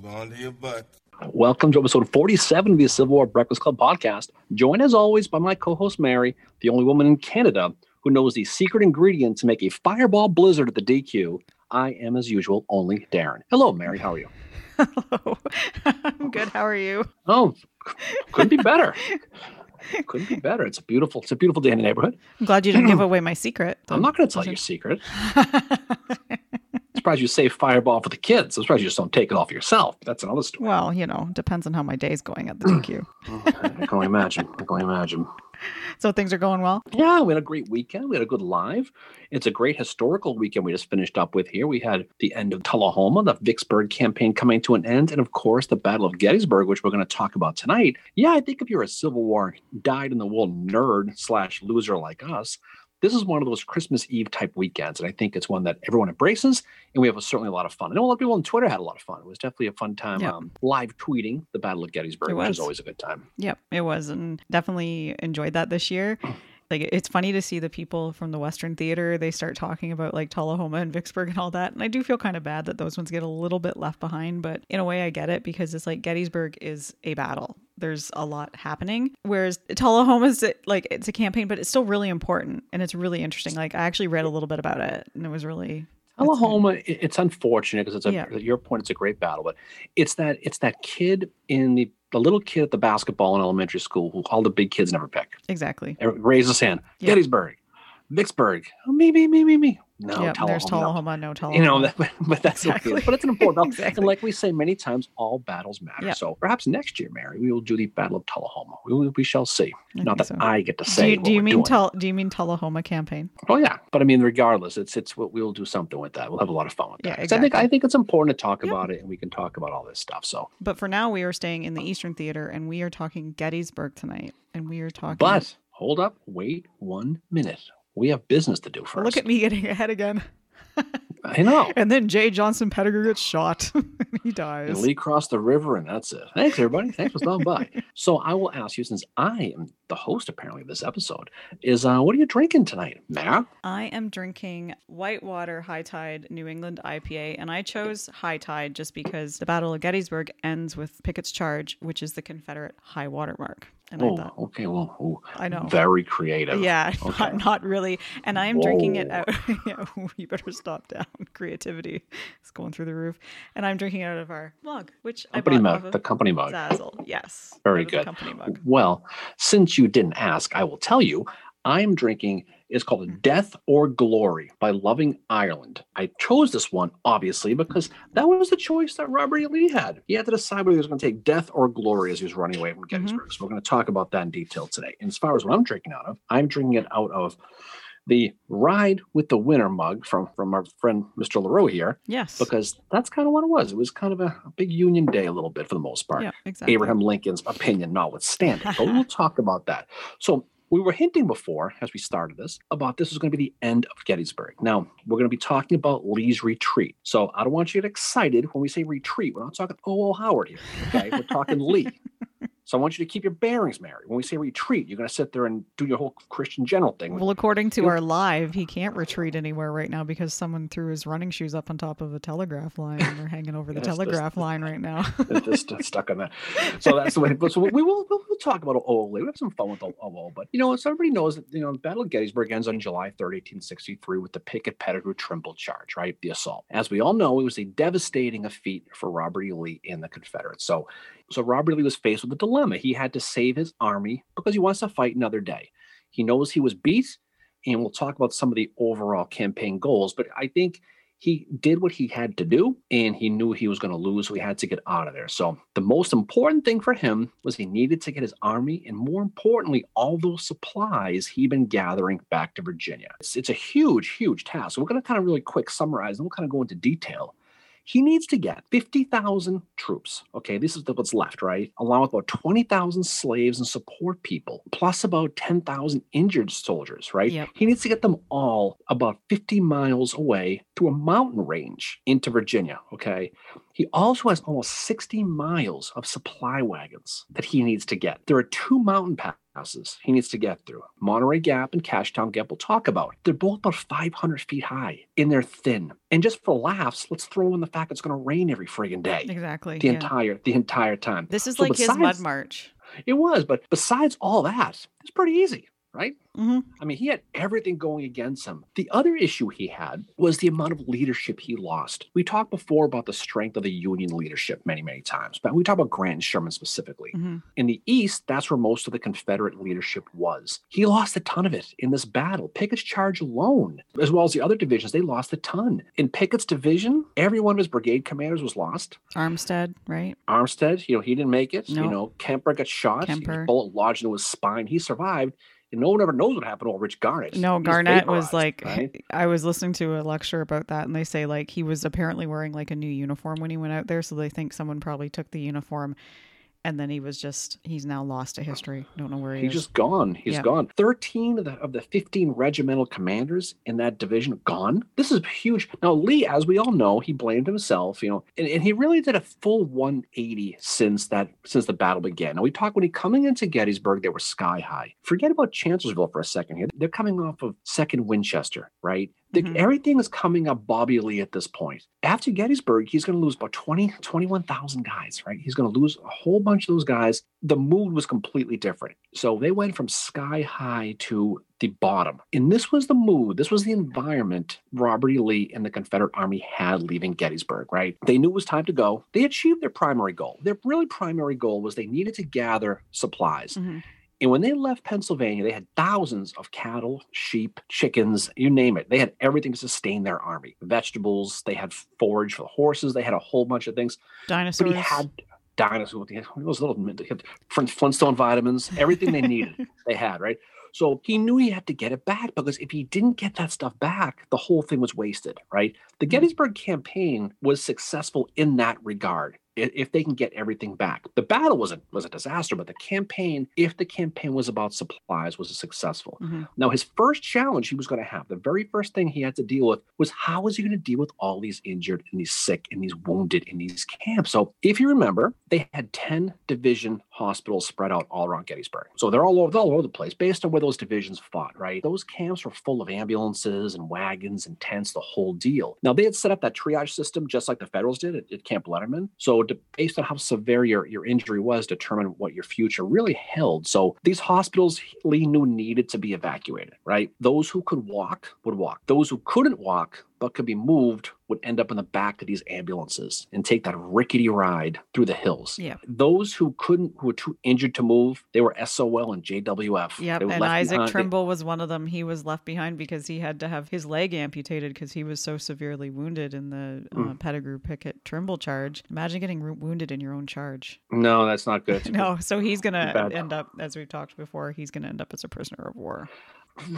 going to your butt. Welcome to episode 47 of the Civil War Breakfast Club podcast. Joined as always by my co host Mary, the only woman in Canada who knows the secret ingredient to make a fireball blizzard at the DQ. I am, as usual, only Darren. Hello, Mary. How are you? Hello. I'm good. How are you? Oh, couldn't be better. couldn't be better. It's a beautiful, it's a beautiful day in the neighborhood. I'm glad you didn't give away my secret. I'm not going to tell you your secret. surprised you save Fireball for the kids. I'm surprised you just don't take it off yourself. That's another story. well, you know, depends on how my day's going at the DQ. I can only imagine. I can only imagine. so things are going well. Yeah, we had a great weekend. We had a good live. It's a great historical weekend we just finished up with here. We had the end of Tullahoma, the Vicksburg campaign coming to an end, and of course the Battle of Gettysburg, which we're going to talk about tonight. Yeah, I think if you're a Civil War dyed in the wool nerd slash loser like us, this is one of those Christmas Eve type weekends, and I think it's one that everyone embraces, and we have a, certainly a lot of fun. I know a lot of people on Twitter had a lot of fun. It was definitely a fun time Yeah. um, live tweeting the Battle of Gettysburg, which is was. always a good time. Yep, it was, and definitely enjoyed that this year. Like it's funny to see the people from the Western Theater. They start talking about like Tullahoma and Vicksburg and all that, and I do feel kind of bad that those ones get a little bit left behind. But in a way, I get it because it's like Gettysburg is a battle. There's a lot happening, whereas Tullahoma is like it's a campaign, but it's still really important and it's really interesting. Like I actually read a little bit about it, and it was really Tullahoma, i- it's unfortunate because it's a Yeah. at your point, it's a great battle, but it's that it's that kid in the the little kid at the basketball in elementary school who all the big kids never pick. exactly. Raise his hand. Yeah. Gettysburg, Vicksburg. Oh, me, me, me, me, me. No, yep, there's Tullahoma. no. Tullahoma, no Tullahoma. You know, that, but that's Exactly. okay. But it's an important battle. Exactly. And like we say many times, all battles matter. Yeah. So perhaps next year, Mary, we will do the Battle of Tullahoma. We, will, we shall see. I Not that so. I get to do say. you, what do you mean. Tull- do you mean Tullahoma campaign? Oh yeah, but I mean, regardless, it's it's what we'll do something with that. We'll have a lot of fun with that. Yeah. 'Cause I think I think it's important to talk Yep. about it, and we can talk about all this stuff. So, But for now, we are staying in the Eastern Theater, and we are talking Gettysburg tonight, and we are talking. but hold up, wait one minute. We have business to do first. look at me getting ahead again. I know. And then Jay Johnson Pettigrew gets shot. And he dies. And Lee crossed the river, and that's it. Thanks, everybody. Thanks for stopping by. So I will ask you, since I am the host apparently of this episode, is uh, what are you drinking tonight, Matt? I am drinking Whitewater High Tide New England IPA, and I chose High Tide just because the Battle of Gettysburg ends with Pickett's Charge, which is the Confederate high water mark. And I Oh, thought, okay. Well, ooh, I know. very creative. Yeah, Okay. not, not really. And I am drinking it out. yeah, you better stop down. Creativity is going through the roof. And I'm drinking it out of our mug, which Company I bought mug, the company mug. Zazzle. Yes. Very out of the good. company mug. Well, since you didn't ask, I will tell you. I'm drinking. It's called Mm. Death or Glory by Loving Ireland. I chose this one obviously because that was the choice that Robert E. Lee had. He had to decide whether he was going to take Death or Glory as he was running away from Mm-hmm. Gettysburg. So we're going to talk about that in detail today. And as far as what I'm drinking out of, I'm drinking it out of the Ride with the Winner mug from from our friend Mr. LaRoe here Yes. because that's kind of what it was. It was kind of a, a big Union Day a little bit for the most part. yeah, exactly. Abraham Lincoln's opinion notwithstanding. but we'll talk about that. So we were hinting before, as we started this, about this is going to be the end of Gettysburg. Now, we're going to be talking about Lee's retreat. So I don't want you to get excited when we say retreat. We're not talking O.O. Howard here. Okay. We're talking Lee. So I want you to keep your bearings, Mary. When we say retreat, you're going to sit there and do your whole Christian general thing. Well, according to You- our live, he can't retreat anywhere right now because someone threw his running shoes up on top of a telegraph line and they're hanging over the telegraph line right now. It's just stuck on that. So that's the way. But so we will we'll, we'll talk about OO. We have some fun with OO. But you know, so everybody knows that you know the Battle of Gettysburg ends on July 3rd, 1863, with the Pickett Pettigrew Trimble charge, right? The assault. As we all know, it was a devastating defeat for Robert E. Lee and the Confederates. So so Robert. Lee was faced with a dilemma. He had to save his army because he wants to fight another day. He knows he was beat, and we'll talk about some of the overall campaign goals. But I think he did what he had to do and he knew he was going to lose so he had to get out of there so the most important thing for him was he needed to get his army and more importantly all those supplies he'd been gathering back to virginia it's, it's a huge huge task so we're going to kind of really quick summarize and we'll kind of go into detail he needs to get 50,000 troops. Okay, this is what's left, right? Along with about 20,000 slaves and support people, plus about 10,000 injured soldiers, right? Yep. He needs to get them all about 50 miles away through a mountain range into Virginia. Okay. He also has almost 60 miles of supply wagons that he needs to get. There are two mountain passes passes he needs to get through. Monterey Gap and Cashtown Gap we'll talk about. They're both about 500 feet high and they're thin. And just for laughs, let's throw in the fact it's going to rain every friggin' day. Exactly. The yeah. entire the entire time. This is So like his mud march. It was, but besides all that, it's pretty easy, right? hmm I mean, he had everything going against him. The other issue he had was the amount of leadership he lost. We talked before about the strength of the Union leadership many, many times, but we talk about Grant and Sherman specifically. hmm In the East, that's where most of the Confederate leadership was. He lost a ton of it in this battle. Pickett's charge alone, as well as the other divisions, they lost a ton. In Pickett's division, every one of his brigade commanders was lost. Armistead, right? Armistead, you know, he didn't make it. You know, Kemper got shot. Kemper. Bullet lodged into his spine. He survived. And no one ever knows what happened to old Rich Garnett. No, Garnett was like, right? I was listening to a lecture about that, and they say like he was apparently wearing like a new uniform when he went out there, so they think someone probably took the uniform, and then he was just he's now lost to history. Don't know where he is. He's is. just gone. He's Yeah. gone. 13 of the of the 15 regimental commanders in that division gone. This is huge. Now, Lee, as we all know, he blamed himself, you know, and, and he really did a full 180 since that since the battle began. Now we talk when he coming into Gettysburg, they were sky high. Forget about Chancellorsville for a second here. They're coming off of second Winchester, right? The- Mhm. Everything is coming up Bobby Lee at this point. After Gettysburg, he's going to lose about 20, 21,000 guys, right? He's going to lose a whole bunch of those guys. The mood was completely different. So they went from sky high to the bottom. And this was the mood, this was the environment Robert E. Lee and the Confederate Army had leaving Gettysburg, right? They knew it was time to go. They achieved their primary goal. Their really primary goal was they needed to gather supplies. Mhm. And when they left Pennsylvania, they had thousands of cattle, sheep, chickens, you name it. They had everything to sustain their army. Vegetables, they had forage for the horses, they had a whole bunch of things. But Dinosaurs. he had dinosaurs, he had those little he had Flint- Flintstone vitamins, everything they needed, they had, right? So he knew he had to get it back because if he didn't get that stuff back, the whole thing was wasted, right? The Mhm. Gettysburg campaign was successful in that regard. If they can get everything back, the battle was a was a disaster, but the campaign, if the campaign was about supplies, was successful. Mhm. Now, his first challenge he was going to have, the very first thing he had to deal with was how was he going to deal with all these injured and these sick and these wounded in these camps? So, if you remember, they had 10 division hospitals spread out all around Gettysburg. So, they're all over, all over the place based on where those divisions fought, right? Those camps were full of ambulances and wagons and tents, the whole deal. Now, they had set up that triage system just like the Federals did at, at Camp Letterman. So, based on how severe your, your injury was, determine what your future really held. So, these hospitals Lee knew needed to be evacuated, right? Those who could walk would walk. Those who couldn't walk but could be moved would end up in the back of these ambulances and take that rickety ride through the hills. Yeah. Those who couldn't, who were too injured to move, they were SOL and JWF. Yep, They were and Isaac behind. Trimble was one of them. He was left behind because he had to have his leg amputated because he was so severely wounded in the uh, Mm. Pettigrew Pickett Trimble charge. Imagine getting wounded in your own charge. No, that's not good. No, so he's gonna end up, as we've talked before, he's gonna end up as a prisoner of war.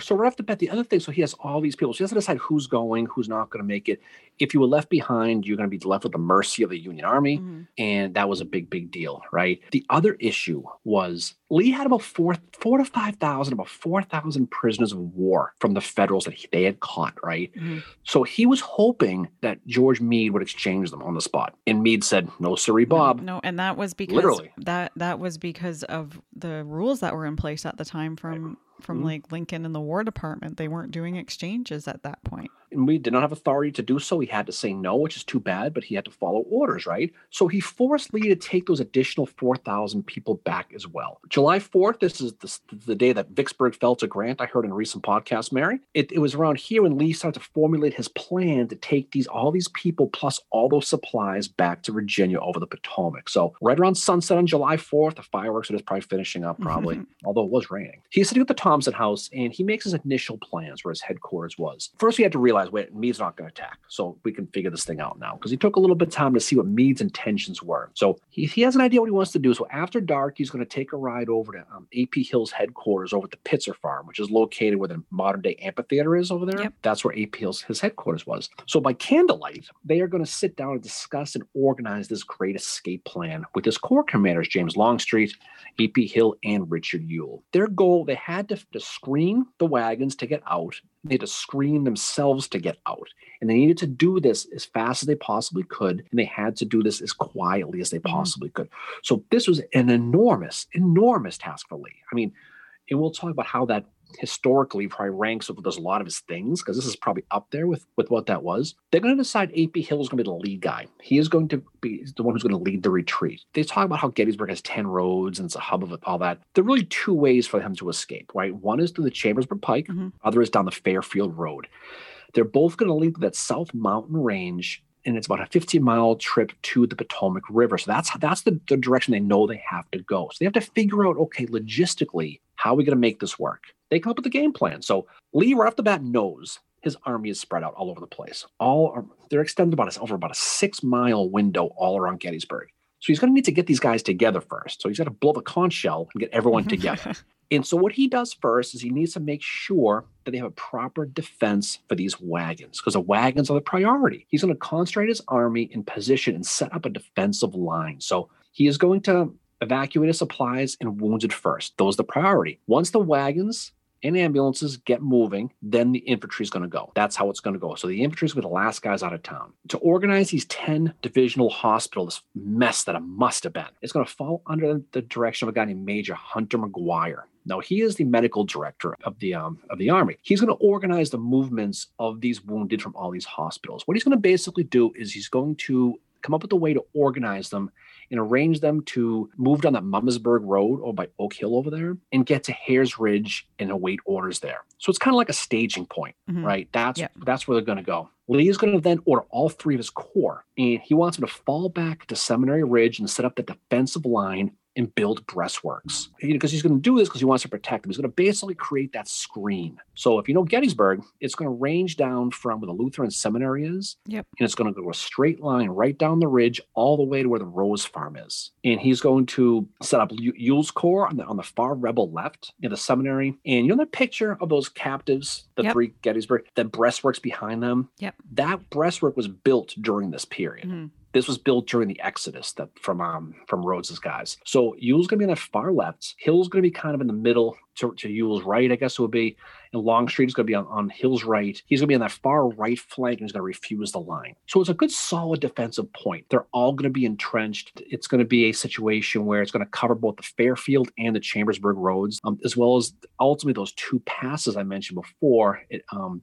So right off the bat, the other thing, so he has all these people. So he has to decide who's going, who's not going to make it. If you were left behind, you're going to be left with the mercy of the Union Army. Mhm. and that was a big big deal right the other issue was lee had about four four to five thousand about four thousand prisoners of war from the federals that he, they had caught right Mhm. so he was hoping that george meade would exchange them on the spot and meade said no sirree bob No, and that was because Literally. that that was because of the rules that were in place at the time from from Mhm. like Lincoln and the War Department. They weren't doing exchanges at that point. And we did not have authority to do so. He had to say no, which is too bad, but he had to follow orders, right? So he forced Lee to take those additional 4,000 people back as well. July 4th, this is the, the day that Vicksburg fell to Grant. I heard in a recent podcast, Mary. It, it was around here when Lee started to formulate his plan to take these all these people plus all those supplies back to Virginia over the Potomac. So right around sunset on July 4th, the fireworks are just probably finishing up, probably, although it was raining. He's sitting at the Thompson house and he makes his initial plans where his headquarters was. First, he had to realize, wait, Meade's not going to attack. So we can figure this thing out now because he took a little bit of time to see what Meade's intentions were. So he, he has an idea what he wants to do. So after dark, he's going to take a ride over to um, AP Hill's headquarters over at the Pitzer Farm, which is located where the modern day amphitheater is over there. Yep. That's where AP Hill's his headquarters was. So by candlelight, they are going to sit down and discuss and organize this great escape plan with his corps commanders, James Longstreet, AP Hill, and Richard Ewell. Their goal, they had to, to screen the wagons to get out. They had to screen themselves to get out. And they needed to do this as fast as they possibly could. And they had to do this as quietly as they Mhm. possibly could. So this was an enormous, enormous task for Lee. I mean, and we'll talk about how that historically probably ranks with there's a lot of his things because this is probably up there with with what that was. They're going to decide AP Hill is going to be the lead guy. He is going to be the one who's going to lead the retreat. They talk about how Gettysburg has ten roads and it's a hub of all that. There are really two ways for him to escape. Right, one is through the Chambersburg Pike, mm-hmm. other is down the Fairfield Road. They're both going to lead to that South Mountain Range and it's about a 15 mile trip to the Potomac River. So that's that's the, the direction they know they have to go. So they have to figure out, okay, logistically, how are we going to make this work? They come up with a game plan. So Lee, right off the bat, knows his army is spread out all over the place. All are, they're extended about a, over about a six mile window all around Gettysburg. So he's going to need to get these guys together first. So he's got to blow the conch shell and get everyone together. And so what he does first is he needs to make sure that they have a proper defense for these wagons because the wagons are the priority. He's going to concentrate his army in position and set up a defensive line. So he is going to evacuate his supplies and wounded first. Those are the priority. Once the wagons and ambulances get moving, then the infantry is going to go. That's how it's going to go. So the infantry is going to be the last guys out of town. To organize these 10 divisional hospitals, mess that it must have been, it's going to fall under the direction of a guy named Major Hunter McGuire. Now he is the medical director of the um, of the army. He's going to organize the movements of these wounded from all these hospitals. What he's going to basically do is he's going to come up with a way to organize them and arrange them to move down that Mummersburg Road or by Oak Hill over there and get to Herr's Ridge and await orders there. So it's kind of like a staging point, mm-hmm. right? That's yep. that's where they're going to go. Lee is going to then order all three of his corps, and he wants them to fall back to Seminary Ridge and set up the defensive line and build breastworks. Because he's going to do this because he wants to protect them. He's going to basically create that screen. So if you know Gettysburg, it's going to range down from where the Lutheran seminary is. Yep. And it's going to go a straight line right down the ridge all the way to where the Rose Farm is. And he's going to set up Ewell's Corps on the, on the far rebel left near the seminary. And you know the picture of those captives, the yep. three Gettysburg, the breastworks behind them? Yep. That breastwork was built during this period. Mm-hmm. This was built during the Exodus that from um from Rodes's guys. So Ewell's gonna be on the far left. Hill's gonna be kind of in the middle to, to Ewell's right, I guess it would be. And Longstreet is gonna be on, on Hill's right. He's gonna be on that far right flank and he's gonna refuse the line. So it's a good solid defensive point. They're all gonna be entrenched. It's gonna be a situation where it's gonna cover both the Fairfield and the Chambersburg roads, um, as well as ultimately those two passes I mentioned before. It um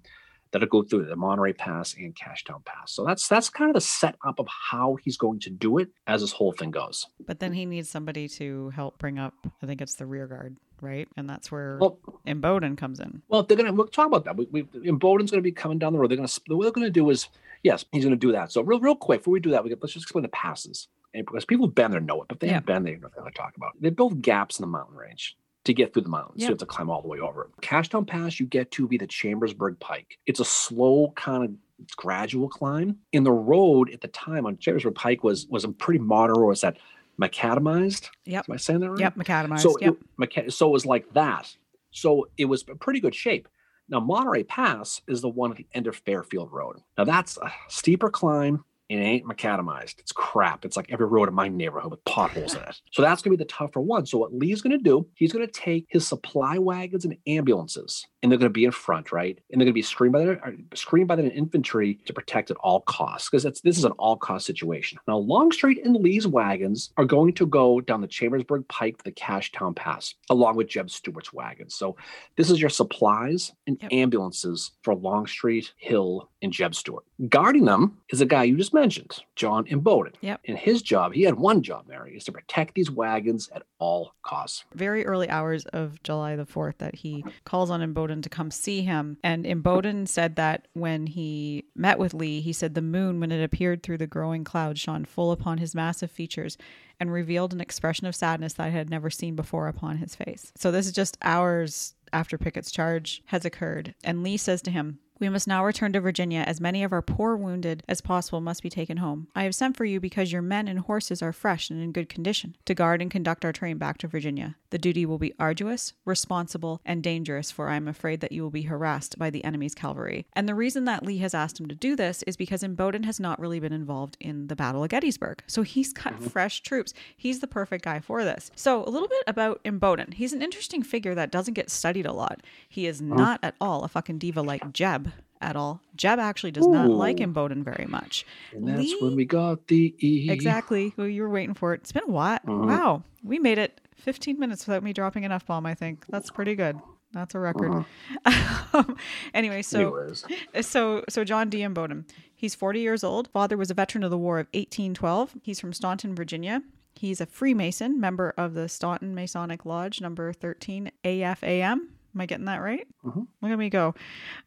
that'll go through the Monterey Pass and Cashtown Pass. So that's that's kind of the setup of how he's going to do it as this whole thing goes. But then he needs somebody to help bring up. I think it's the rear guard, right? And that's where well, Imboden comes in. Well, they're gonna we'll talk about that. We, we Imboden's gonna be coming down the road. They're gonna what they're gonna do is yes, he's gonna do that. So real real quick before we do that, we let's just explain the passes. And because people have been there know it, but they yeah. haven't been there, they talk about. It. They build gaps in the mountain range to get through the mountains. Yep. You have to climb all the way over. Cashtown Pass, you get to be the Chambersburg Pike. It's a slow kind of gradual climb. In the road at the time on Chambersburg Pike was was a pretty modern road. Was that macadamized? Yep. Am I saying that right? Yep, macadamized. So yep. It, so it was like that. So it was a pretty good shape. Now Monterey Pass is the one at the end of Fairfield Road. Now that's a steeper climb it ain't macadamized. It's crap. It's like every road in my neighborhood with potholes in it. So that's going to be the tougher one. So what Lee's going to do, he's going to take his supply wagons and ambulances, and they're going to be in front, right? And they're going to be screened by the uh, screened by the infantry to protect at all costs because this is an all cost situation. Now Longstreet and Lee's wagons are going to go down the Chambersburg Pike to the Cashtown Pass, along with Jeb Stuart's wagons. So this is your supplies and yep. ambulances for Longstreet, Hill, and Jeb Stuart. Guarding them is a guy you just mentioned, John Imboden. Yep. And his job, he had one job, Mary, is to protect these wagons at all costs. Very early hours of July the 4th that he calls on Imboden to come see him. And Imboden said that when he met with Lee, he said the moon, when it appeared through the growing clouds, shone full upon his massive features and revealed an expression of sadness that I had never seen before upon his face. So this is just hours after Pickett's charge has occurred. And Lee says to him, we must now return to Virginia, as many of our poor wounded as possible must be taken home. I have sent for you because your men and horses are fresh and in good condition, to guard and conduct our train back to Virginia. The duty will be arduous, responsible, and dangerous, for I am afraid that you will be harassed by the enemy's cavalry. And the reason that Lee has asked him to do this is because Imboden has not really been involved in the Battle of Gettysburg. So he's got mm-hmm. fresh troops. He's the perfect guy for this. So, a little bit about Imboden. He's an interesting figure that doesn't get studied a lot. He is mm-hmm. not at all a fucking diva like Jeb at all. Jeb actually does Ooh. not like Imboden very much. And that's Lee, when we got the E. Exactly. Well, you were waiting for it. It's been a while. Mm-hmm. Wow. We made it 15 minutes without me dropping an F bomb, I think. That's pretty good. That's a record. Uh-huh. anyway, so Anyways, so so John D. Imboden. He's 40 years old. Father was a veteran of the War of 1812. He's from Staunton, Virginia. He's a Freemason, member of the Staunton Masonic Lodge, number 13 AFAM. Am I getting that right? Mhm. Look at me go.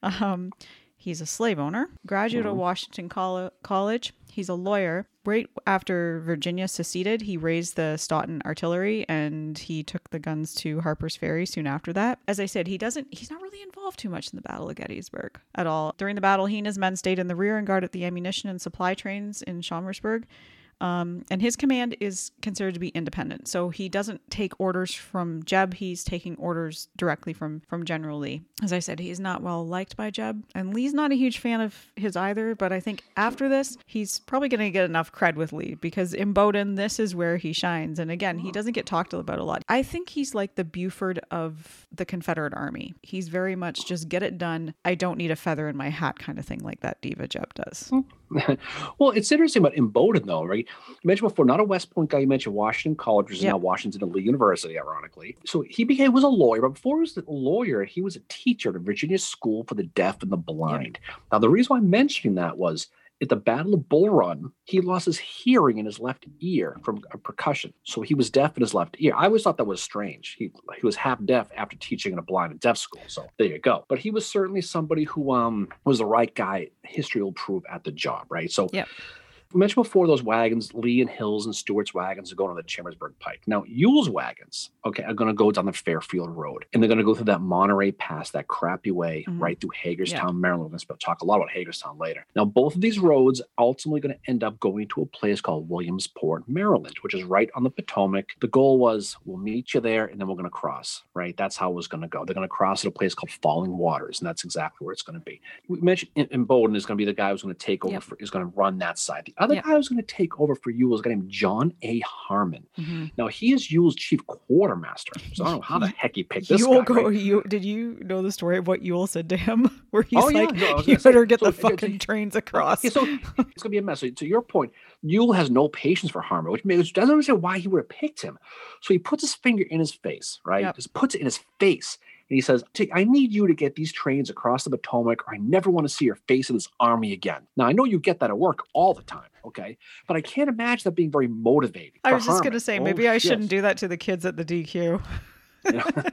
Um, he's a slave owner, graduate of Mhm. Washington Coll- College. He's a lawyer. Right after Virginia seceded, he raised the Staunton artillery and he took the guns to Harper's Ferry soon after that. As I said, he doesn't he's not really involved too much in the Battle of Gettysburg at all. During the battle, he and his men stayed in the rear and guarded the ammunition and supply trains in Chambersburg. Um, and his command is considered to be independent. So he doesn't take orders from Jeb. He's taking orders directly from from General Lee. As I said, he's not well liked by Jeb, and Lee's not a huge fan of his either. But I think after this, he's probably going to get enough cred with Lee because Imboden, this is where he shines. And again, he doesn't get talked about a lot. I think he's like the Buford of the Confederate Army. He's very much just get it done. I don't need a feather in my hat kind of thing, like that Diva Jeb does. well, it's interesting about Imboden, though, right? You mentioned before, not a West Point guy. You mentioned Washington College, which is Yep. now Washington and Lee University, ironically. So he became was a lawyer, but before he was a lawyer, he was a teacher at a Virginia School for the Deaf and the Blind. Now, the reason why I'm mentioning that was at the Battle of Bull Run, he lost his hearing in his left ear from a percussion. So he was deaf in his left ear. I always thought that was strange. He he was half deaf after teaching in a blind and deaf school. So there you go. But he was certainly somebody who um was the right guy. History will prove at the job, right? So Yep. We mentioned before those wagons, Lee and Hills and Stuart's wagons are going on the Chambersburg Pike. Now, Ewell's wagons, okay, are going to go down the Fairfield Road and they're going to go through that Monterey Pass, that crappy way, Mhm. right through Hagerstown, Maryland. We're going to talk a lot about Hagerstown later. Now, both of these roads ultimately going to end up going to a place called Williamsport, Maryland, which is right on the Potomac. The goal was we'll meet you there and then we're going to cross, right? That's how it was going to go. They're going to cross at a place called Falling Waters, and that's exactly where it's going to be. We mentioned in, Imboden is going to be the guy who's going to take over, Yep. for, is going to run that side. The other Yep. guy who's going to take over for Ewell is a guy named John A. Harman. Mhm. Now, he is Ewell's chief quartermaster. So I don't know how the heck he picked this Ewell guy. go. right? You did you know the story of what Ewell said to him, where he's Oh, yeah, like, no, "You say, better get so the fucking trains across." Yeah, so it's gonna be a mess. So to your point, Ewell has no patience for Harman, which makes doesn't understand why he would have picked him. So he puts his finger in his face, right? Yep. Just puts it in his face, he says, "Take- "I need you to get these trains across the Potomac, or I never want to see your face in this army again." Now I know you get that at work all the time, okay? But I can't imagine that being very motivating. I was just gonna say Oh, maybe I shit. shouldn't do that to the kids at the DQ.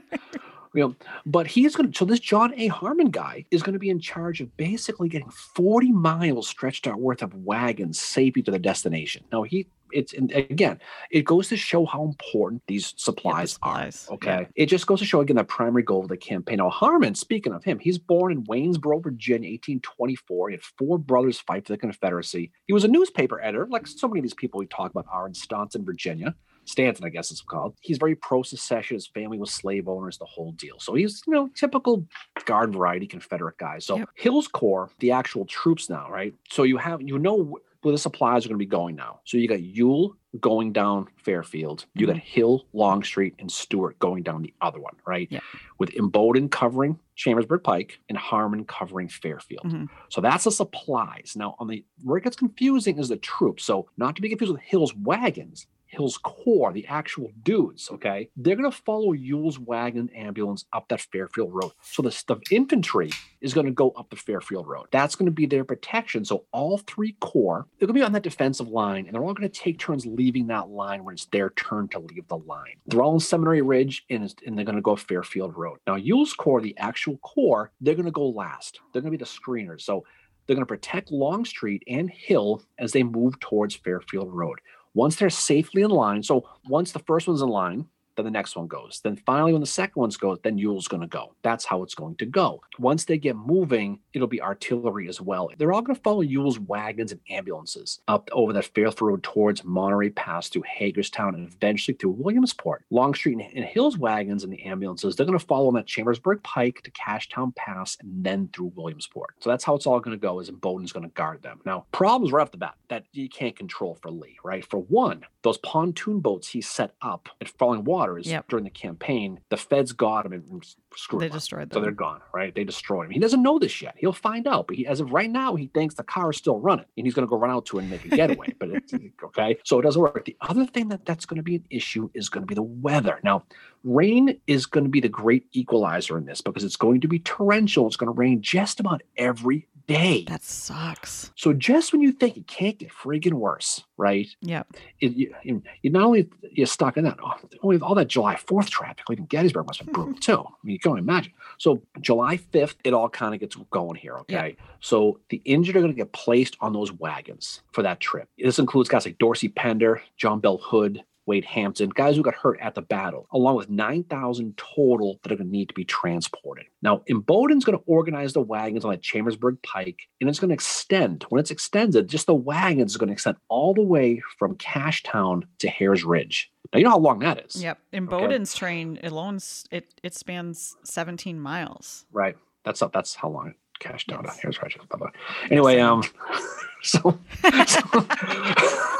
you know? But he's going to, so this John A. Harman guy is going to be in charge of basically getting 40 miles stretched out worth of wagons safely to the destination. Now, he, it's, again, it goes to show how important these supplies, supplies, are. Okay. yeah. It just goes to show, again, the primary goal of the campaign. Now, Harman, speaking of him, he's born in Waynesboro, Virginia, 1824. He had four brothers fight for the Confederacy. He was a newspaper editor, like so many of these people we talk about are in Staunton, Virginia. Stanton, I guess it's called. He's very pro-secession. His family was slave owners, the whole deal. So he's, you know, typical guard variety Confederate guy. So Yep. Hill's Corps, the actual troops now, right? So you have, you know, where the supplies are going to be going now. So you got Ewell going down Fairfield. You got Hill, Longstreet, and Stuart going down the other one, right? With Imboden covering Chambersburg Pike and Harman covering Fairfield. Mhm. So that's the supplies. Now, on the where it gets confusing is the troops. So not to be confused with Hill's wagons. Hill's Corps, the actual dudes, okay, they're going to follow Ewell's wagon ambulance up that Fairfield Road. So the, the infantry is going to go up the Fairfield Road. That's going to be their protection. So all three corps, they're going to be on that defensive line, and they're all going to take turns leaving that line when it's their turn to leave the line. They're all in Seminary Ridge, and, and they're going to go Fairfield Road. Now, Ewell's Corps, the actual corps, they're going to go last. They're going to be the screeners. So they're going to protect Longstreet and Hill as they move towards Fairfield Road. Once they're safely in line, so once the first one's in line, then the next one goes. Then finally, when the second one's goes, then Ewell's going to go. That's how it's going to go. Once they get moving, it'll be artillery as well. They're all going to follow Ewell's wagons and ambulances up over that Fairfield Road towards Monterey Pass through Hagerstown and eventually through Williamsport. Longstreet and, Hill's wagons and the ambulances, they're going to follow them at Chambersburg Pike to Cashtown Pass and then through Williamsport. So that's how it's all going to go. Is Imboden's going to guard them. Now, problems right off the bat that you can't control for Lee, right? For one, those pontoon boats he set up at Falling Water daughters Yep. during the campaign, the feds got him and screwed They him. up. destroyed So they're gone, right? They destroyed him. He doesn't know this yet. He'll find out, but he, as of right now, he thinks the car is still running, and he's going to go run out to it and make a getaway. but it's okay, so it doesn't work. The other thing that that's going to be an issue is going to be the weather. Now, rain is going to be the great equalizer in this because it's going to be torrential. It's going to rain just about every day. That sucks. so just when you think it can't get friggin' worse, right? Yep. it, you, you not only you're stuck in that, oh, only all that July 4th traffic, leaving Gettysburg must have been brutal too. I mean, you can only imagine. So July 5th, it all kind of gets going here. Okay. So the injured are going to get placed on those wagons for that trip. This includes guys like Dorsey Pender, John Bell Hood, Wade Hampton, guys who got hurt at the battle, along with 9,000 total that are going to need to be transported. Now, Imboden's going to organize the wagons on the Chambersburg Pike, and it's going to extend. When it's extended, just the wagons are going to extend all the way from Cashtown to Herr's Ridge. Now, you know how long that is, Yep. Imboden's train alone, it it spans 17 miles. right? That's that's how long Cashtown to Yes. Ridge is. Blah, blah. Anyway, um, so so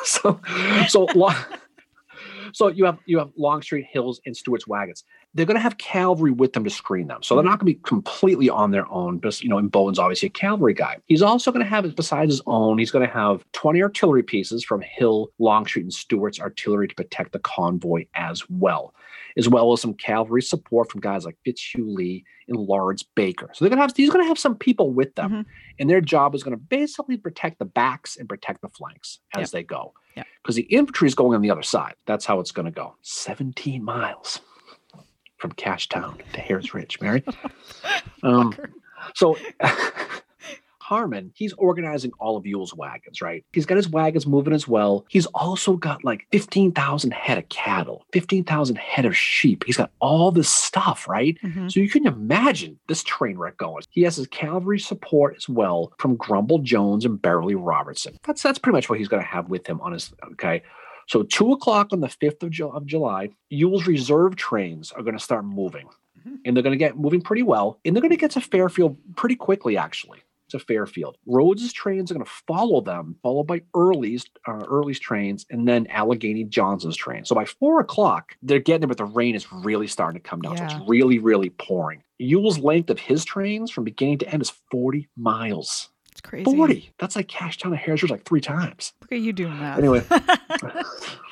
so so lo- so you have you have Longstreet Hills and Stuart's wagons. They're going to have cavalry with them to screen them, so they're not going to be completely on their own. But you know, Imboden's obviously a cavalry guy. He's also going to have, besides his own, he's going to have twenty artillery pieces from Hill, Longstreet, and Stuart's artillery to protect the convoy as well, as well as some cavalry support from guys like Fitzhugh Lee and Laurence Baker. So they're going to have he's going to have some people with them, Mhm. and their job is going to basically protect the backs and protect the flanks as Yep. they go. Yep. Because the infantry is going on the other side. That's how it's going to go. 17 miles from Cashtown to Harris Ridge, Mary. Um, so Harman, he's organizing all of Ewell's wagons, right? He's got his wagons moving as well. He's also got like 15,000 head of cattle, 15,000 head of sheep. He's got all this stuff, right? Mhm. So you can imagine this train wreck going. He has his cavalry support as well from Grumble Jones and Beverly Robertson. That's that's pretty much what he's going to have with him on his okay. So two o'clock on the fifth of, Ju- of July, Ewell's reserve trains are going to start moving, Mhm. and they're going to get moving pretty well, and they're going to get to Fairfield pretty quickly, actually. To Fairfield, Rodes's trains are going to follow them, followed by Early's uh, Early's trains, and then Allegheny Johnson's train. So by four o'clock, they're getting there, but the rain is really starting to come down. So it's really, really pouring. Ewell's length of his trains from beginning to end is 40 miles. Crazy. 40. That's like cash Cashtown to Harrisburg like three times. Look at you doing that. Anyway. I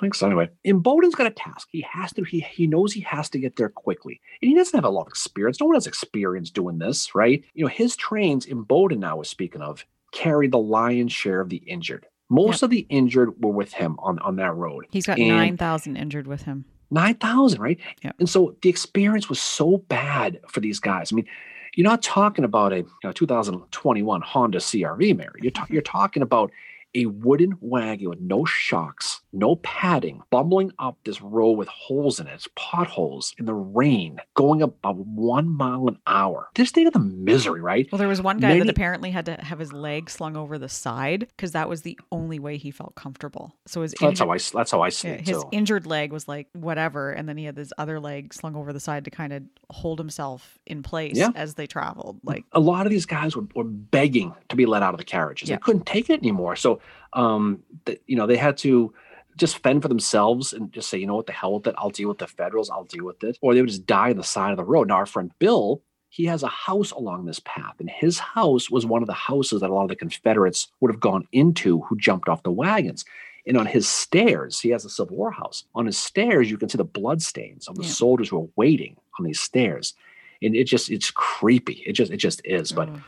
think so. Anyway, Imboden's got a task. He has to. He he knows he has to get there quickly, and he doesn't have a lot of experience. No one has experience doing this, right? You know, his trains Imboden now, was speaking of, carry the lion's share of the injured. Most of the injured were with him on on that road. He's got And- 9,000 injured with him. 9,000, right? Yep. And so the experience was so bad for these guys. I mean, you're not talking about a you know, 2021 Honda CRV, Mary. You're, ta- you're talking about a wooden wagon with no shocks, no padding, bumbling up this road with holes in it, potholes in the rain, going about one mile an hour. This thing of the misery, right? Well, there was one guy Many- that apparently had to have his leg slung over the side because that was the only way he felt comfortable. So his That's injured, how I that's how I see yeah, it his too. injured leg was like whatever, and then he had this other leg slung over the side to kind of hold himself in place Yeah. as they traveled. Like, a lot of these guys were, were begging to be let out of the carriages. Yeah. They couldn't take it anymore. So, um, th- you know, they had to just fend for themselves and just say, you know what, the hell with it. I'll deal with the Federals. I'll deal with it. Or they would just die on the side of the road. Now, our friend Bill, he has a house along this path, and his house was one of the houses that a lot of the Confederates would have gone into who jumped off the wagons. And on his stairs, he has a Civil War house. On his stairs, you can see the bloodstains of the Yeah. soldiers who are waiting on these stairs. And it just, it's creepy. It just, it just is. But oh,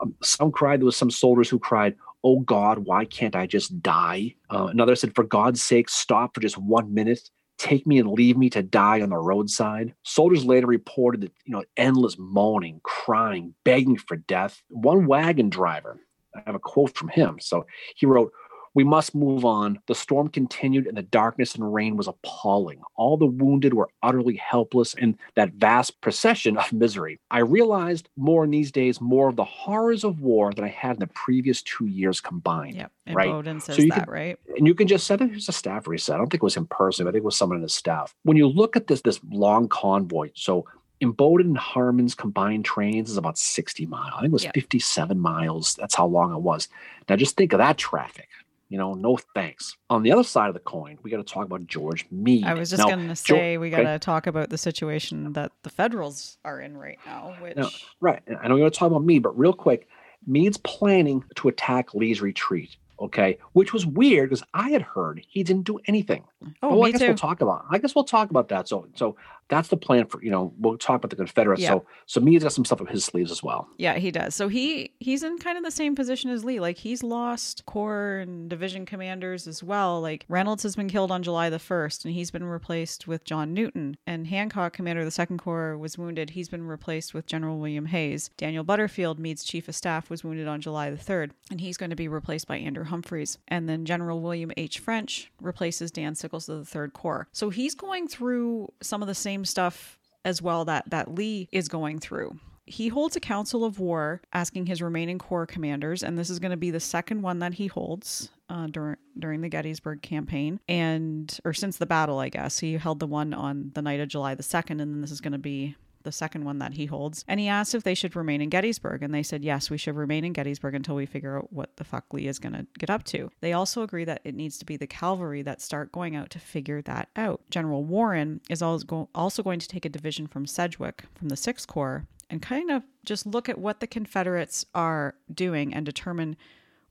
um, some cried. There was some soldiers who cried, "Oh God, why can't I just die?" Uh, another said, "For God's sake, stop for just one minute. Take me and leave me to die on the roadside." Soldiers later reported that you know endless moaning, crying, begging for death. One wagon driver, I have a quote from him. So he wrote. We must move on. The storm continued, and the darkness and rain was appalling. All the wounded were utterly helpless in that vast procession of misery. I realized more in these days more of the horrors of war than I had in the previous two years combined. yep. And right. Bowden says you that, could- right? And you can just say that it was a staff reset. I don't think it was him personally, but I think it was someone in his staff. When you look at this this long convoy, so Imboden and Harman's combined trains is about 60 miles. I think it was Yeah. 57 miles. That's how long it was. Now just think of that traffic. You know, no thanks. On the other side of the coin, we got to talk about George Meade. I was just going to say we got to okay. talk about the situation that the Federals are in right now, which No, Right. I know you want to talk about Meade, but real quick, Meade's planning to attack Lee's retreat. Okay, which was weird because I had heard he didn't do anything. oh, oh well, I guess too. we'll talk about. I guess we'll talk about that. So, so that's the plan for you know. We'll talk about the Confederates. Yeah. So, so Meade's got some stuff up his sleeves as well. Yeah, he does. So he he's in kind of the same position as Lee. Like he's lost corps and division commanders as well. Like Reynolds has been killed on July the 1st and he's been replaced with John Newton. And Hancock, commander of the 2nd Corps, was wounded. He's been replaced with General William Hays. Daniel Butterfield, Meade's chief of staff, was wounded on July the 3rd and he's going to be replaced by Andrew Humphreys. And then General William H. French replaces Dan Sickles of the 3rd Corps. So he's going through some of the same stuff as well that that Lee is going through. He holds a council of war asking his remaining corps commanders, and this is going to be the second one that he holds uh, during during the Gettysburg campaign, and or since the battle, I guess he held the one on the night of July the second, and then this is going to be the second one that he holds. And he asked if they should remain in Gettysburg, and they said yes, we should remain in Gettysburg until we figure out what the fuck Lee is going to get up to. They also agree that it needs to be the cavalry that start going out to figure that out. General Warren is also going to take a division from Sedgwick from the Sixth Corps and kind of just look at what the Confederates are doing and determine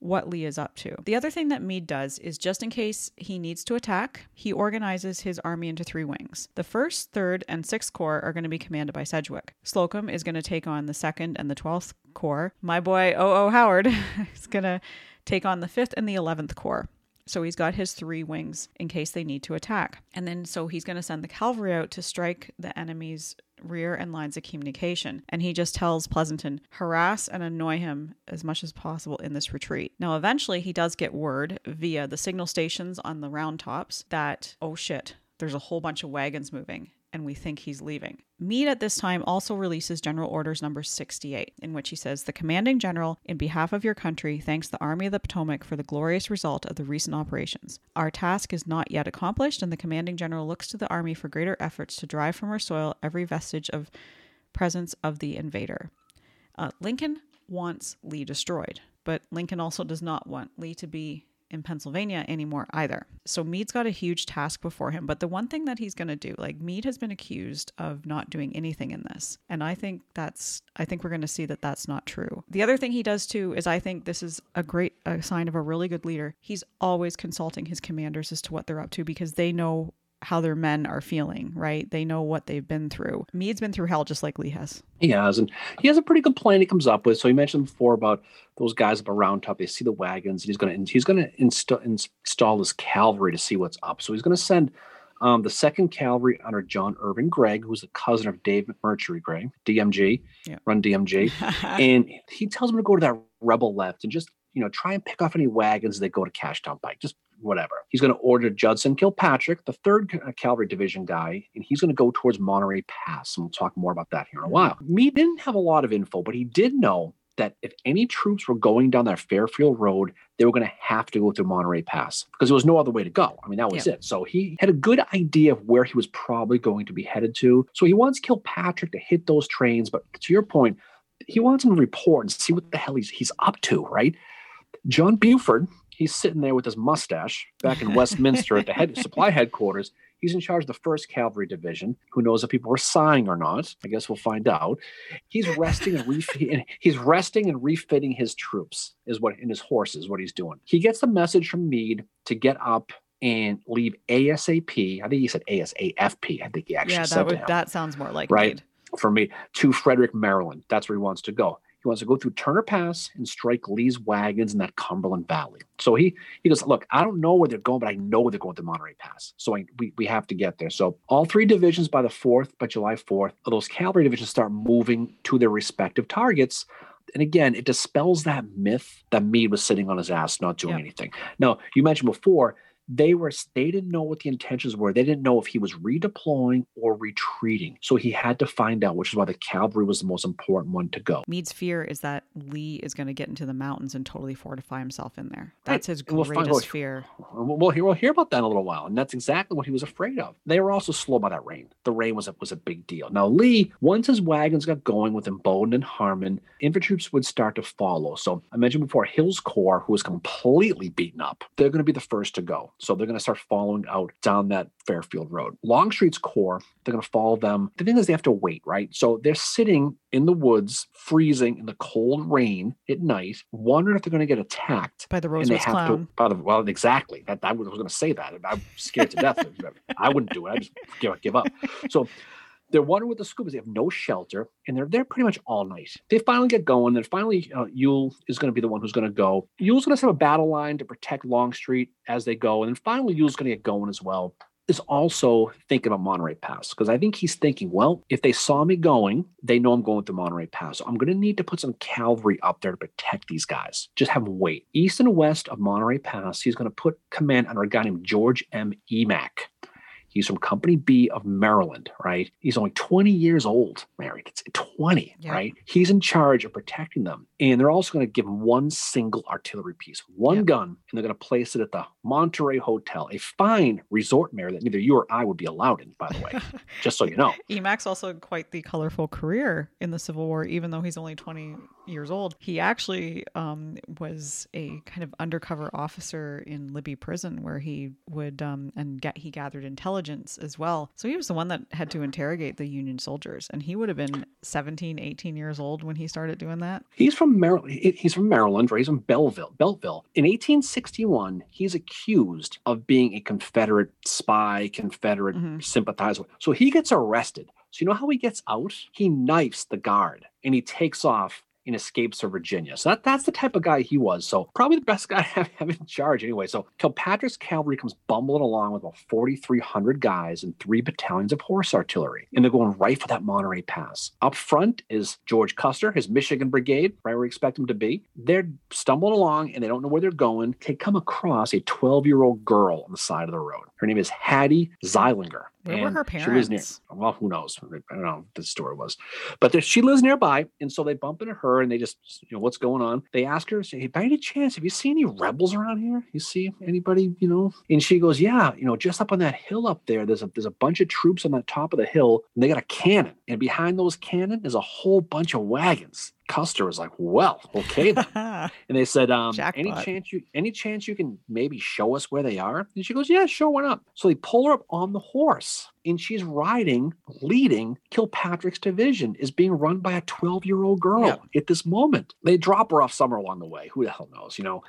what Lee is up to. The other thing that Meade does is just in case he needs to attack, he organizes his army into three wings. The 1st, 3rd, and 6th Corps are going to be commanded by Sedgwick. Slocum is going to take on the 2nd and the 12th Corps. My boy O.O. Howard is going to take on the 5th and the 11th Corps. So he's got his three wings in case they need to attack. And then so he's going to send the cavalry out to strike the enemy's rear and lines of communication. And he just tells Pleasonton, harass and annoy him as much as possible in this retreat. Now, eventually, he does get word via the signal stations on the round tops that, oh shit, there's a whole bunch of wagons moving. And we think he's leaving. Meade at this time also releases General Orders number 68, in which he says, The commanding general, in behalf of your country, thanks the Army of the Potomac for the glorious result of the recent operations. Our task is not yet accomplished, and the commanding general looks to the Army for greater efforts to drive from our soil every vestige of presence of the invader. Uh, Lincoln wants Lee destroyed, but Lincoln also does not want Lee to be in Pennsylvania anymore either. So Meade's got a huge task before him. But the one thing that he's going to do, like Meade has been accused of not doing anything in this. And I think that's, I think we're going to see that that's not true. The other thing he does too is I think this is a great a sign of a really good leader. He's always consulting his commanders as to what they're up to because they know how their men are feeling, right? They know what they've been through. Meade's been through hell just like Lee has. He has, and he has a pretty good plan he comes up with. So he mentioned before about those guys up around top. They see the wagons, and he's going to he's going to install install his cavalry to see what's up. So he's going to send um, the Second Cavalry under John Irvin Gregg, who's a cousin of Dave McMurtrie Gregg, DMG, Yeah. run DMG, and he tells him to go to that rebel left and just you know try and pick off any wagons that go to Cashtown Pike, just whatever. He's going to order Judson Kilpatrick, the third uh, cavalry division guy, and he's going to go towards Monterey Pass. And we'll talk more about that here in a while. Meade didn't have a lot of info, but he did know that if any troops were going down that Fairfield Road, they were going to have to go through Monterey Pass because there was no other way to go. I mean, that was it. So he had a good idea of where he was probably going to be headed to. So he wants Kilpatrick to hit those trains. But to your point, he wants him to report and see what the hell he's he's up to, right? John Buford, he's sitting there with his mustache back in Westminster at the head supply headquarters. He's in charge of the first cavalry division. Who knows if people are sighing or not? I guess we'll find out. He's resting and refitting. He's resting and refitting his troops. Is what in his horses. What he's doing. He gets the message from Meade to get up and leave ASAP. I think he said ASAFP. I think he actually yeah, said that would him that sounds more like Right. Meade. for me to Frederick, Maryland. That's where he wants to go. He wants to go through Turner Pass and strike Lee's wagons in that Cumberland Valley. So he he goes, look, I don't know where they're going, but I know they're going to Monterey Pass. So I, we we have to get there. So all three divisions by the fourth, by July fourth, those cavalry divisions start moving to their respective targets. And again, it dispels that myth that Meade was sitting on his ass not doing Yeah. anything. Now, you mentioned before they were they didn't know what the intentions were. They didn't know if he was redeploying or retreating. So he had to find out, which is why the cavalry was the most important one to go. Meade's fear is that Lee is going to get into the mountains and totally fortify himself in there. That's his We'll greatest find out- fear. We'll hear, we'll hear about that in a little while, and that's exactly what he was afraid of. They were also slow by that rain. The rain was a, was a big deal. Now Lee, once his wagons got going with Imboden and Harman, infantry troops would start to follow. So I mentioned before, Hill's Corps, who was completely beaten up, they're going to be the first to go. So they're going to start following out down that Fairfield Road. Longstreet's Corps, they're going to follow them. The thing is, they have to wait, right? So they're sitting in the woods, freezing in the cold rain at night, wondering if they're going to get attacked By the and they Rosewoods have clown. to. By the, well, exactly. That I was going to say that. I'm scared to death. I wouldn't do it. I just give, give up. So they're wondering with the scuba. They have no shelter, and they're there pretty much all night. They finally get going. Then finally, uh, Ewell is going to be the one who's going to go. Ewell's going to set a battle line to protect Longstreet as they go, and then finally Ewell's going to get going as well. Is also thinking about Monterey Pass because I think he's thinking, well, if they saw me going, they know I'm going through Monterey Pass. So I'm going to need to put some cavalry up there to protect these guys. Just have them wait. East and west of Monterey Pass, he's going to put command under a guy named George M. Emack. He's from Company B of Maryland, right? He's only 20 years old, married. It's 20, Yeah. right? He's in charge of protecting them. And they're also going to give him one single artillery piece, one Yep. gun, and they're going to place it at the Monterey Hotel, a fine resort mare that neither you or I would be allowed in, by the way, just so you know. Emack's also quite the colorful career in the Civil War, even though he's only 20 years old. He actually um, was a kind of undercover officer in Libby Prison, where he would um, and get he gathered intelligence as well. So he was the one that had to interrogate the Union soldiers, and he would have been 17, 18 years old when he started doing that. He's from Maryland. He's from Maryland, raised in from Belleville. In 1861, he's accused of being a Confederate spy, Confederate Mhm. sympathizer. So he gets arrested. So you know how he gets out? He knifes the guard and he takes off and escapes to Virginia. So that, that's the type of guy he was. So probably the best guy to have, have in charge anyway. So Kilpatrick's cavalry comes bumbling along with about 4,300 guys and three battalions of horse artillery. And they're going right for that Monterey Pass. Up front is George Custer, his Michigan brigade, right where we expect him to be. They're stumbling along and they don't know where they're going. They come across a 12 year old girl on the side of the road. Her name is Hattie Zeilinger. Where were And her She lives near, parents? well, who knows? I don't know what the story was. But there, she lives nearby. And so they bump into her and they just, you know, what's going on? They ask her, say, hey, by any chance, have you seen any rebels around here? You see anybody, you know? And she goes, yeah, you know, just up on that hill up there, there's a there's a bunch of troops on the top of the hill and they got a cannon. And behind those cannon is a whole bunch of wagons. Custer was like, well, okay. and they said, um, any chance you any chance you can maybe show us where they are? And she goes, Yeah, sure, why not? So they pull her up on the horse, and she's riding, leading Kilpatrick's division, is being run by a 12-year-old girl Yeah. at this moment. They drop her off somewhere along the way. Who the hell knows? You know,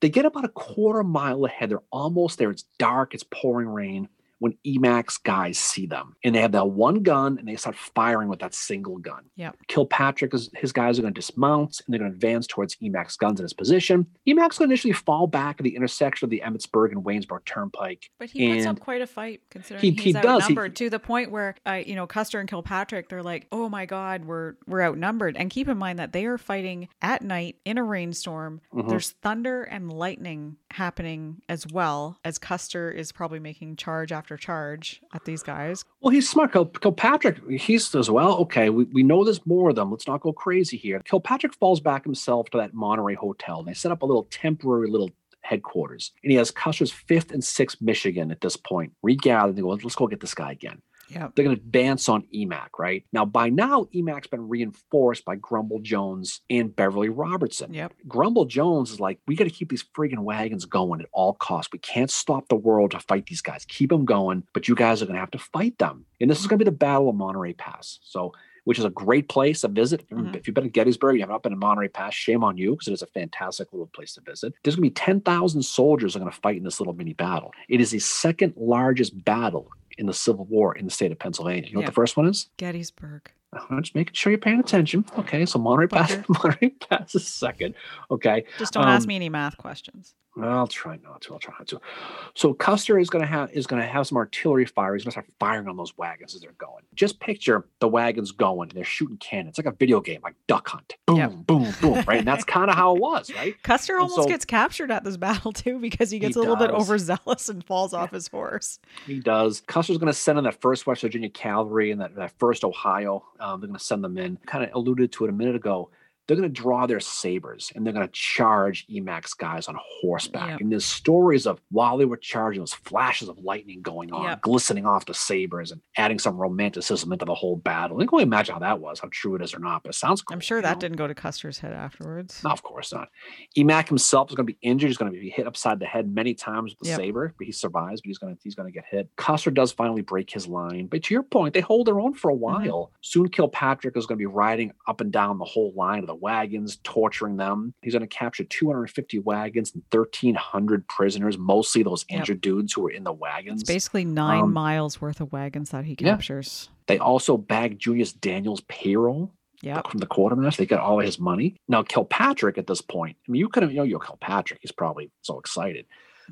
they get about a quarter mile ahead. They're almost there. It's dark, it's pouring rain. When Emack's guys see them, and they have that one gun, and they start firing with that single gun. Yep. Kilpatrick is his guys are going to dismount and they're going to advance towards Emack's guns in his position. Emack's going to initially fall back at the intersection of the Emmitsburg and Waynesboro Turnpike. But he puts up quite a fight considering he- he's he does. He- outnumbered to the point where I, you know, Custer and Kilpatrick, they're like, "Oh my God, we're we're outnumbered." And keep in mind that they are fighting at night in a rainstorm. Mhm. There's thunder and lightning happening as well as Custer is probably making charge after charge at these guys. Well, he's smart. Kil- Kilpatrick, he says, well, okay, we, we know there's more of them. Let's not go crazy here. Kilpatrick falls back himself to that Monterey hotel. And they set up a little temporary little headquarters. And he has Custer's 5th and 6th Michigan at this point. regathered. They go, let's go get this guy again. Yep. they're going to advance on Emack, right? Now, by now, Emack's been reinforced by Grumble Jones and Beverly Robertson. Yep. Grumble Jones is like, we got to keep these friggin' wagons going at all costs. We can't stop the world to fight these guys. Keep them going, but you guys are going to have to fight them. And this is going to be the Battle of Monterey Pass. So, which is a great place to visit. If- Mhm. If you've been to Gettysburg, you have not been to Monterey Pass, shame on you because it is a fantastic little place to visit. There's going to be 10,000 soldiers are going to fight in this little mini battle. It is the second largest battle in the Civil War in the state of Pennsylvania. You know Yeah. what the first one is? Gettysburg. I'm just making sure you're paying attention. Okay, so Monterey Pass, Monterey Pass is second. Okay, Just don't ask Um, me any math questions. I'll try not to. I'll try not to. So Custer is gonna have is gonna have some artillery fire. He's gonna start firing on those wagons as they're going. Just picture the wagons going. They're shooting cannons. It's like a video game, like Duck Hunt. Boom, Yep. boom, boom. Right, and that's kind of how it was, right? Custer And almost so- gets captured at this battle too because he He gets a little bit overzealous and falls off his horse. He does. Custer's going to send in that first West Virginia cavalry and that, that first Ohio. Um, they're going to send them in. Kind of alluded to it a minute ago. They're going to draw their sabers and they're going to charge Emack's guys on horseback. Yep. And there's stories of while they were charging, those flashes of lightning going on, Yep. glistening off the sabers and adding some romanticism into the whole battle. I can only imagine how that was, how true it is or not, but it sounds cool. I'm sure that know? didn't go to Custer's head afterwards. No, of course not. Emack himself is going to be injured. He's going to be hit upside the head many times with the Yep. saber, but he survives. But he's going to he's going to get hit. Custer does finally break his line, but to your point, they hold their own for a Mm-hmm. while. Soon, Kilpatrick is going to be riding up and down the whole line of the wagons, torturing them. He's going to capture 250 wagons and 1,300 prisoners, mostly those Yep. injured dudes who were in the wagons. It's basically nine Um, miles worth of wagons that he yeah. captures. They also bag Junius Daniels' payroll. Yep. from the quartermaster. They got all of his money. Now, Kilpatrick at this point, I mean, you could have, you know, you're Kilpatrick. He's probably so excited.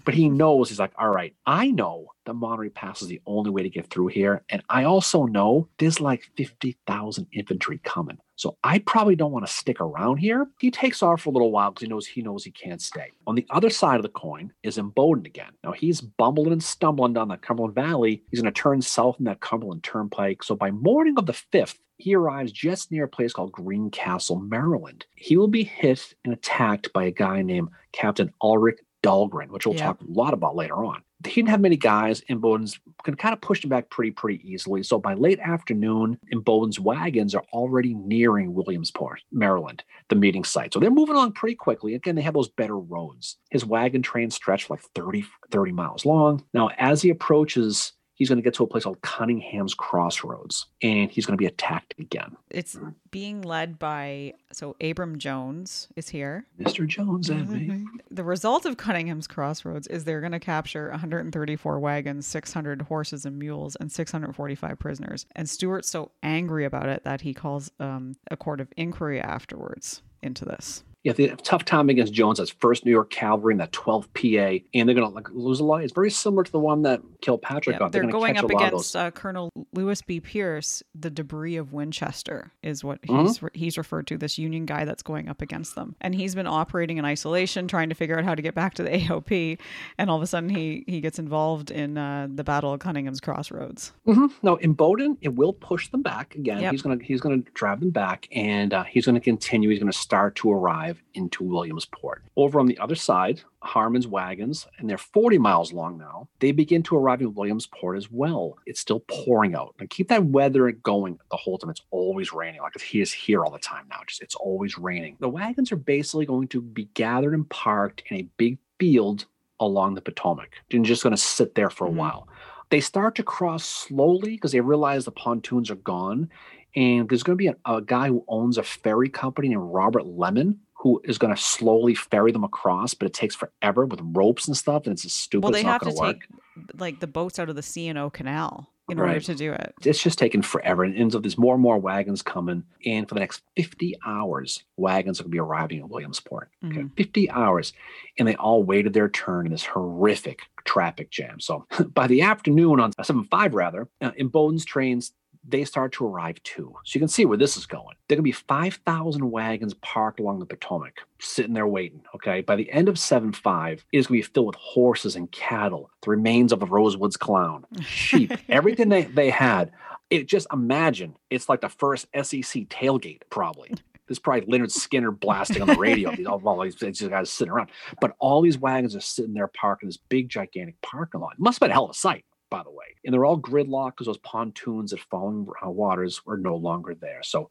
But he knows, he's like, all right, I know the Monterey Pass is the only way to get through here. And I also know there's like 50,000 infantry coming. So I probably don't want to stick around here. He takes off for a little while because he knows he knows he can't stay. On the other side of the coin is Imboden again. Now he's bumbling and stumbling down the Cumberland Valley. He's going to turn south in that Cumberland Turnpike. So by morning of the 5th, he arrives just near a place called Greencastle, Maryland. He will be hit and attacked by a guy named Captain Ulric Dahlgren, which we'll Yeah. talk a lot about later on. He didn't have many guys. Imboden's can kind of push him back pretty, pretty easily. So by late afternoon, Imboden's wagons are already nearing Williamsport, Maryland, the meeting site. So they're moving along pretty quickly. Again, they have those better roads. His wagon train stretched like 30, 30 miles long. Now, as he approaches, he's going to get to a place called Cunningham's Crossroads, and he's going to be attacked again. It's being led by so Abram Jones is here. Mr. Jones and me. The result of Cunningham's Crossroads is they're going to capture 134 wagons, 600 horses and mules, and 645 prisoners. And Stuart's so angry about it that he calls um, a court of inquiry afterwards into this. Yeah, they have a tough time against Jones. That's first New York Cavalry and that 12th PA, and they're going to like lose a lot. It's very similar to the one that Kilpatrick Yeah, got. they're gonna going up against uh, Colonel Lewis B. Pierce. The debris of Winchester is what Mhm. he's he's referred to. This Union guy that's going up against them, and he's been operating in isolation, trying to figure out how to get back to the AOP. And all of a sudden, he he gets involved in uh, the Battle of Cunningham's Crossroads. Mhm. No, Imboden, it will push them back again. Yep. He's gonna he's gonna drive them back, and uh, he's gonna continue. He's gonna start to arrive into Williamsport. Over on the other side, Harman's wagons, and they're 40 miles long now. They begin to arrive in Williamsport as well. It's still pouring out. And keep that weather going the whole time. It's always raining. Like he is here all the time now. Just it's always raining. The wagons are basically going to be gathered and parked in a big field along the Potomac. They're just going to sit there for a Mhm. while. They start to cross slowly because they realize the pontoons are gone. And there's going to be a, a guy who owns a ferry company named Robert Lemon who is going to slowly ferry them across, but it takes forever with ropes and stuff. And it's just stupid. Well, they it's have not to work. take like the boats out of the C and O Canal in order to do it. It's just taking forever. And it ends up there's more and more wagons coming. And for the next 50 hours, wagons are going to be arriving at Williamsport. Okay, Mhm. 50 hours. And they all waited their turn in this horrific traffic jam. So by the afternoon on 7 5, rather, uh, Imboden's trains, they start to arrive too. So you can see where this is going. There are going to be 5,000 wagons parked along the Potomac, sitting there waiting. Okay. By the end of 7 5, it is going to be filled with horses and cattle, the remains of the Rosewoods clown, sheep, everything they, they had. It just imagine it's like the first SEC tailgate, probably. There's probably Lynyrd Skynyrd blasting on the radio. These all, all these, these guys sitting around, but all these wagons are sitting there parked in this big, gigantic parking lot. It must have been a hell of a sight, by the way. And they're all gridlocked because those pontoons at falling uh, waters were no longer there. So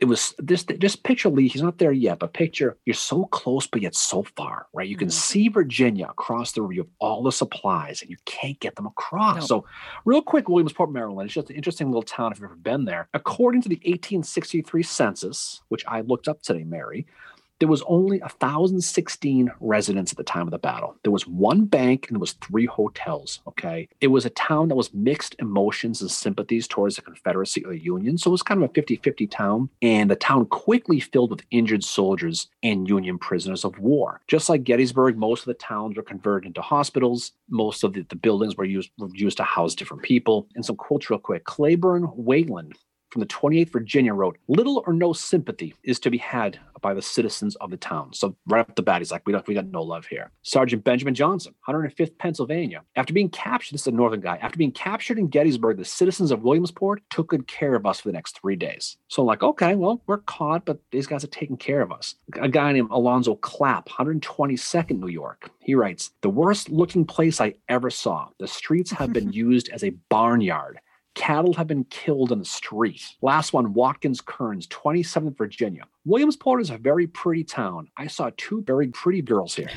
it was this. Just picture Lee. He's not there yet, but picture you're so close, but yet so far, right? You can Mhm. see Virginia across the river. You have all the supplies, and you can't get them across. No. So, real quick, Williamsport, Maryland. It's just an interesting little town if you've ever been there. According to the 1863 census, which I looked up today, Mary, there was only 1,016 residents at the time of the battle. There was one bank and there was three hotels. Okay. It was a town that was mixed emotions and sympathies towards the Confederacy or the Union. So it was kind of a 50 50 town. And the town quickly filled with injured soldiers and Union prisoners of war. Just like Gettysburg, most of the towns were converted into hospitals. Most of the, the buildings were used, were used to house different people. And some quotes, real quick Claiborne Wayland, from the 28th Virginia wrote, Little or no sympathy is to be had by the citizens of the town. So right off the bat, he's like, we, don't, we got no love here. Sergeant Benjamin Johnson, 105th Pennsylvania. After being captured, this is a northern guy, after being captured in Gettysburg, the citizens of Williamsport took good care of us for the next three days. So I'm like, okay, well, we're caught, but these guys are taking care of us. A guy named Alonzo Clapp, 122nd New York. He writes, the worst looking place I ever saw. The streets have been used as a barnyard. Cattle have been killed in the street. Last one, Watkins Kearns, 27th Virginia. Williamsport is a very pretty town. I saw two very pretty girls here.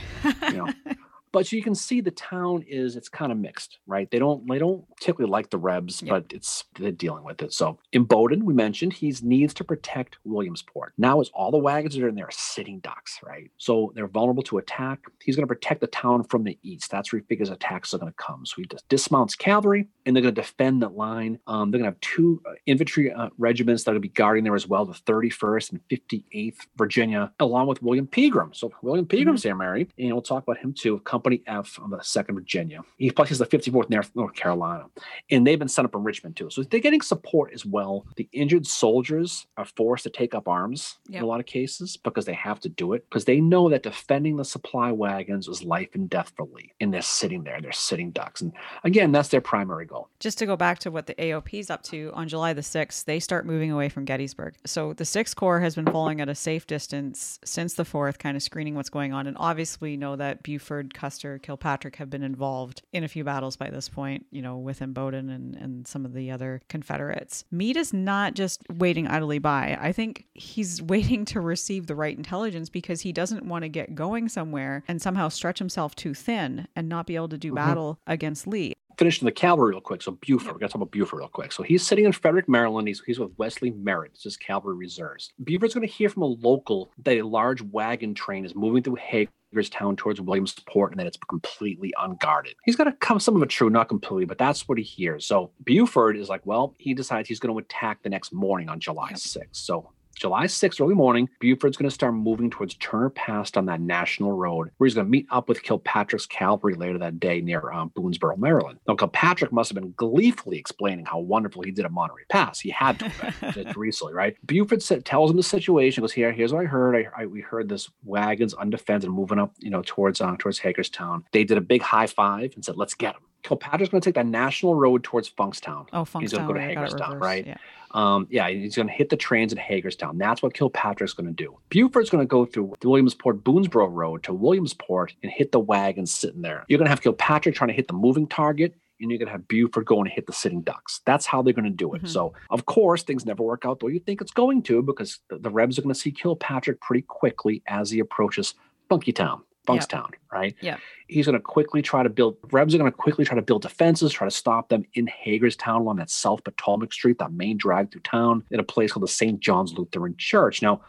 You know, but so you can see the town is it's kind of mixed right? They don't they don't typically like the rebs but it's they're dealing with it. So Imboden we mentioned he needs to protect williamsport. Now as all the wagons are in there sitting ducks right? So they're vulnerable to attack. He's going to protect the town from the east. That's where he figures attacks are going to come. So he just dismounts cavalry and they're going to defend the line. Um, they're going to have two uh, infantry uh, regiments that will be guarding there as well the 31st and 58th virginia along with william pegram. So william pegram's mm-hmm. there mary and we'll talk about him too Company F of the 2nd Virginia. He plus he's the 54th North Carolina. And they've been sent up in Richmond too. So they're getting support as well. The injured soldiers are forced to take up arms yep. in a lot of cases because they have to do it because they know that defending the supply wagons was life and death for Lee. And they're sitting there, they're sitting ducks. And again, that's their primary goal. Just to go back to what the AOP's up to, on July the 6th, they start moving away from Gettysburg. So the 6th Corps has been following at a safe distance since the 4th, kind of screening what's going on. And obviously, we know that Buford, Custer, Kilpatrick have been involved in a few battles by this point, you know, with Bowdoin and, and some of the other Confederates. Meade is not just waiting idly by. I think he's waiting to receive the right intelligence because he doesn't want to get going somewhere and somehow stretch himself too thin and not be able to do mm-hmm. battle against Lee finishing the cavalry real quick. So Buford, we got to talk about Buford real quick. So he's sitting in Frederick, Maryland. He's, he's with Wesley Merritt. It's his cavalry reserves. Buford's going to hear from a local that a large wagon train is moving through Hagerstown towards Williamsport and that it's completely unguarded. He's got to come some of it true, not completely, but that's what he hears. So Buford is like, well, he decides he's going to attack the next morning on July yep. 6th. So July 6th, early morning, Buford's going to start moving towards Turner Pass on that national road, where he's going to meet up with Kilpatrick's cavalry later that day near um, Boonsboro, Maryland. Now, Kilpatrick must have been gleefully explaining how wonderful he did at Monterey Pass. He had to recently, right? Buford said, tells him the situation. Goes here. Here's what I heard. I, I, we heard this wagons undefended moving up, you know, towards uh, towards Hagerstown. They did a big high five and said, "Let's get him." Kilpatrick's going to take that national road towards Funkstown. Oh, Funkstown. He's going to go to Hagerstown, right? Yeah. Um, yeah, he's going to hit the trains at Hagerstown. That's what Kilpatrick's going to do. Buford's going to go through the Williamsport Boonsboro Road to Williamsport and hit the wagons sitting there. You're going to have Kilpatrick trying to hit the moving target, and you're going to have Buford going to hit the sitting ducks. That's how they're going to do it. Mm-hmm. So, of course, things never work out the way you think it's going to because the, the Rebs are going to see Kilpatrick pretty quickly as he approaches Funkytown. Funkstown, yep. right? Yeah. He's going to quickly try to build, Rebs are going to quickly try to build defenses, try to stop them in Hagerstown along that South Potomac Street, that main drag through town, in a place called the St. John's Lutheran Church. Now,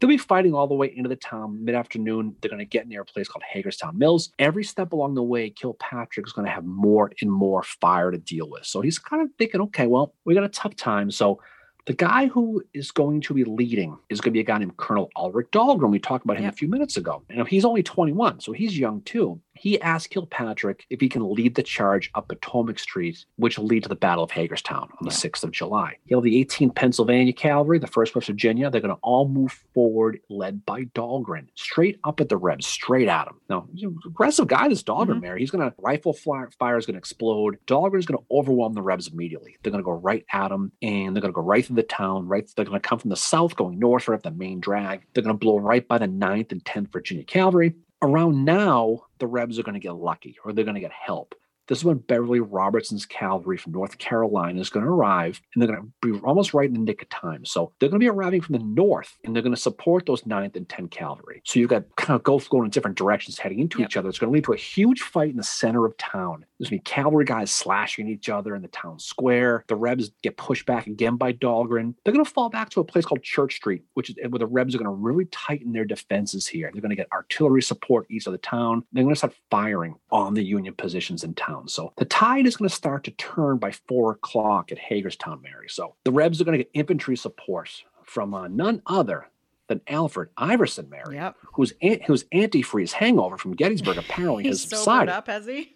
they'll be fighting all the way into the town mid afternoon. They're going to get near a place called Hagerstown Mills. Every step along the way, Kilpatrick is going to have more and more fire to deal with. So he's kind of thinking, okay, well, we got a tough time. So the guy who is going to be leading is going to be a guy named Colonel Ulric Dahlgren. We talked about him yep. a few minutes ago. You know, he's only 21, so he's young too he asked Kilpatrick if he can lead the charge up Potomac Street, which will lead to the Battle of Hagerstown on the yeah. 6th of July. He'll have the 18th Pennsylvania Cavalry, the 1st West Virginia. They're going to all move forward, led by Dahlgren, straight up at the Rebs, straight at him. Now, aggressive guy, this Dahlgren, mm-hmm. Mary. He's going to rifle fire, fire is going to explode. Dahlgren is going to overwhelm the Rebs immediately. They're going to go right at him, and they're going to go right through the town. Right, they're going to come from the south, going north, right up the main drag. They're going to blow right by the 9th and 10th Virginia Cavalry around now, the Rebs are going to get lucky or they're going to get help. This is when Beverly Robertson's cavalry from North Carolina is going to arrive, and they're going to be almost right in the nick of time. So they're going to be arriving from the north, and they're going to support those 9th and 10th cavalry. So you've got kind of both going in different directions, heading into Yep. each other. It's going to lead to a huge fight in the center of town. There's going to be cavalry guys slashing each other in the town square. The Rebs get pushed back again by Dahlgren. They're going to fall back to a place called Church Street, which is where the Rebs are going to really tighten their defenses here. They're going to get artillery support east of the town. They're going to start firing on the Union positions in town. So the tide is going to start to turn by four o'clock at Hagerstown, Mary. So the Rebs are going to get infantry support from uh, none other than Alfred Iverson, Mary, Yep. whose an- whose antifreeze hangover from Gettysburg apparently has subsided. up, has he?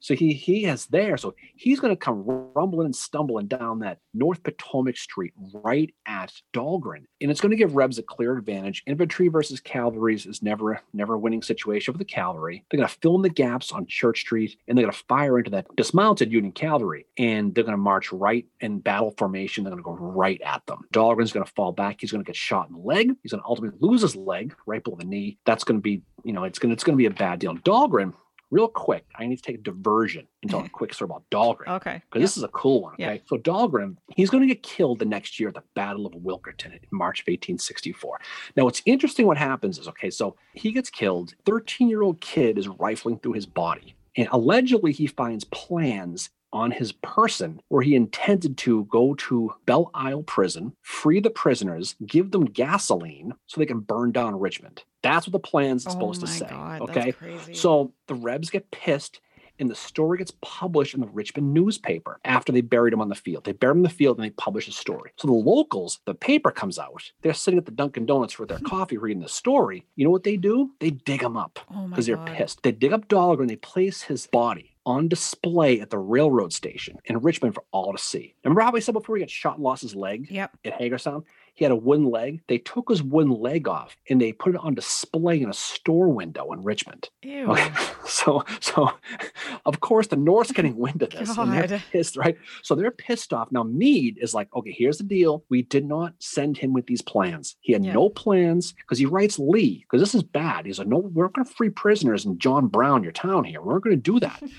So he he is there. So he's going to come rumbling and stumbling down that North Potomac Street right at Dahlgren, and it's going to give Rebs a clear advantage. Infantry versus cavalry is never never a winning situation for the cavalry. They're going to fill in the gaps on Church Street, and they're going to fire into that dismounted Union cavalry, and they're going to march right in battle formation. They're going to go right at them. Dahlgren's going to fall back. He's going to get shot in the leg. He's going to ultimately lose his leg right below the knee. That's going to be you know it's going to it's going to be a bad deal. Dahlgren real quick, I need to take a diversion and tell a quick story about Dahlgren. Okay. Because this is a cool one. Okay. So Dahlgren, he's going to get killed the next year at the Battle of Walkerton in March of 1864. Now, what's interesting what happens is okay, so he gets killed. 13 year old kid is rifling through his body. And allegedly, he finds plans on his person where he intended to go to Belle Isle prison, free the prisoners, give them gasoline so they can burn down Richmond. That's what the plan's Oh supposed to say. God, okay. So the Rebs get pissed, and the story gets published in the Richmond newspaper after they buried him on the field. They bury him in the field and they publish a story. So the locals, the paper comes out. They're sitting at the Dunkin' Donuts for their hmm. coffee reading the story. You know what they do? They dig him up oh because they're God. pissed. They dig up Dahlgren and they place his body on display at the railroad station in Richmond for all to see. Remember how we said before he got shot and lost his leg? Yep. at Hagerstown. He had a wooden leg. They took his wooden leg off and they put it on display in a store window in Richmond. Ew. Okay. So, so of course the North's getting wind of this and they're pissed, right? So they're pissed off. Now Meade is like, okay, here's the deal. We did not send him with these plans. He had Yeah. no plans because he writes Lee, because this is bad. He's like, no, we're going to free prisoners in John Brown, your town here. We're not going to do that.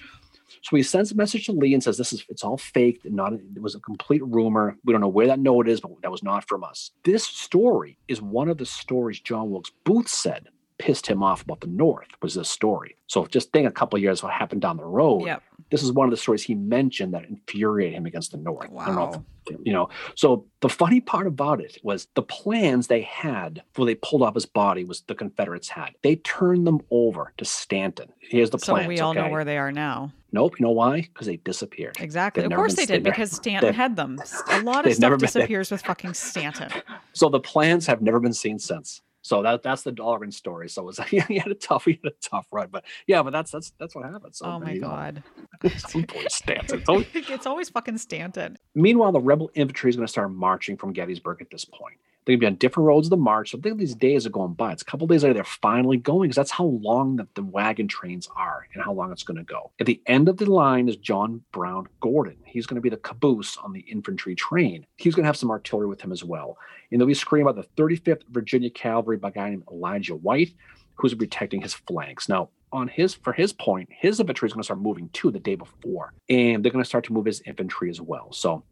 So he sends a message to Lee and says, "This is it's all fake. and Not it was a complete rumor. We don't know where that note is, but that was not from us." This story is one of the stories John Wilkes Booth said pissed him off about the North. Was this story? So just think a couple of years what happened down the road. Yep. This is one of the stories he mentioned that infuriated him against the North. I don't know if Wow. you know so the funny part about it was the plans they had before they pulled off his body was the confederates had they turned them over to stanton here's the plan. So we all know where they are now. nope you know why because they disappeared Exactly. They've Of course they did there. because Stanton had them. A lot of stuff disappears with fucking Stanton. so the plans have never been seen since so that that's the Dahlgren story. So it was he had a tough he had a tough run, but yeah, but that's that's that's what happened. So oh my you god. Some poor Stanton. It's always fucking Stanton. Meanwhile, the rebel infantry is going to start marching from Gettysburg at this point. They're going to be on different roads of the march. So think these days are going by. It's a couple days later, they're finally going because that's how long that the wagon trains are and how long it's going to go. At the end of the line is John Brown Gordon. He's going to be the caboose on the infantry train. He's going to have some artillery with him as well. And they'll be screaming about the 35th Virginia Cavalry by a guy named Elijah White, who's protecting his flanks. Now, on his for his point, his infantry is going to start moving too the day before, and they're going to start to move his infantry as well. So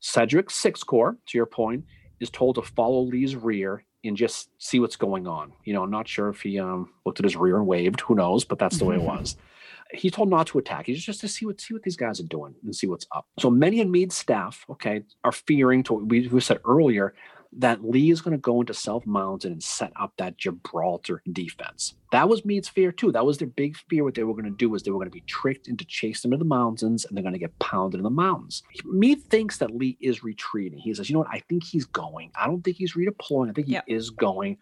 Sedgwick Sixth Corps, to your point, is told to follow Lee's rear and just see what's going on. You know, I'm not sure if he um, looked at his rear and waved. Who knows? But that's the way it was. He's told not to attack. He's just to see what see what these guys are doing and see what's up. So many of Meade's staff, okay, are fearing to what we, we said earlier that Lee is going to go into South Mountain and set up that Gibraltar defense. That was Meade's fear too. That was their big fear. What they were going to do was they were going to be tricked into chasing them to the mountains, and they're going to get pounded in the mountains. Meade thinks that Lee is retreating. He says, "You know what? I think he's going. I don't think he's redeploying. I think he Yeah. is going."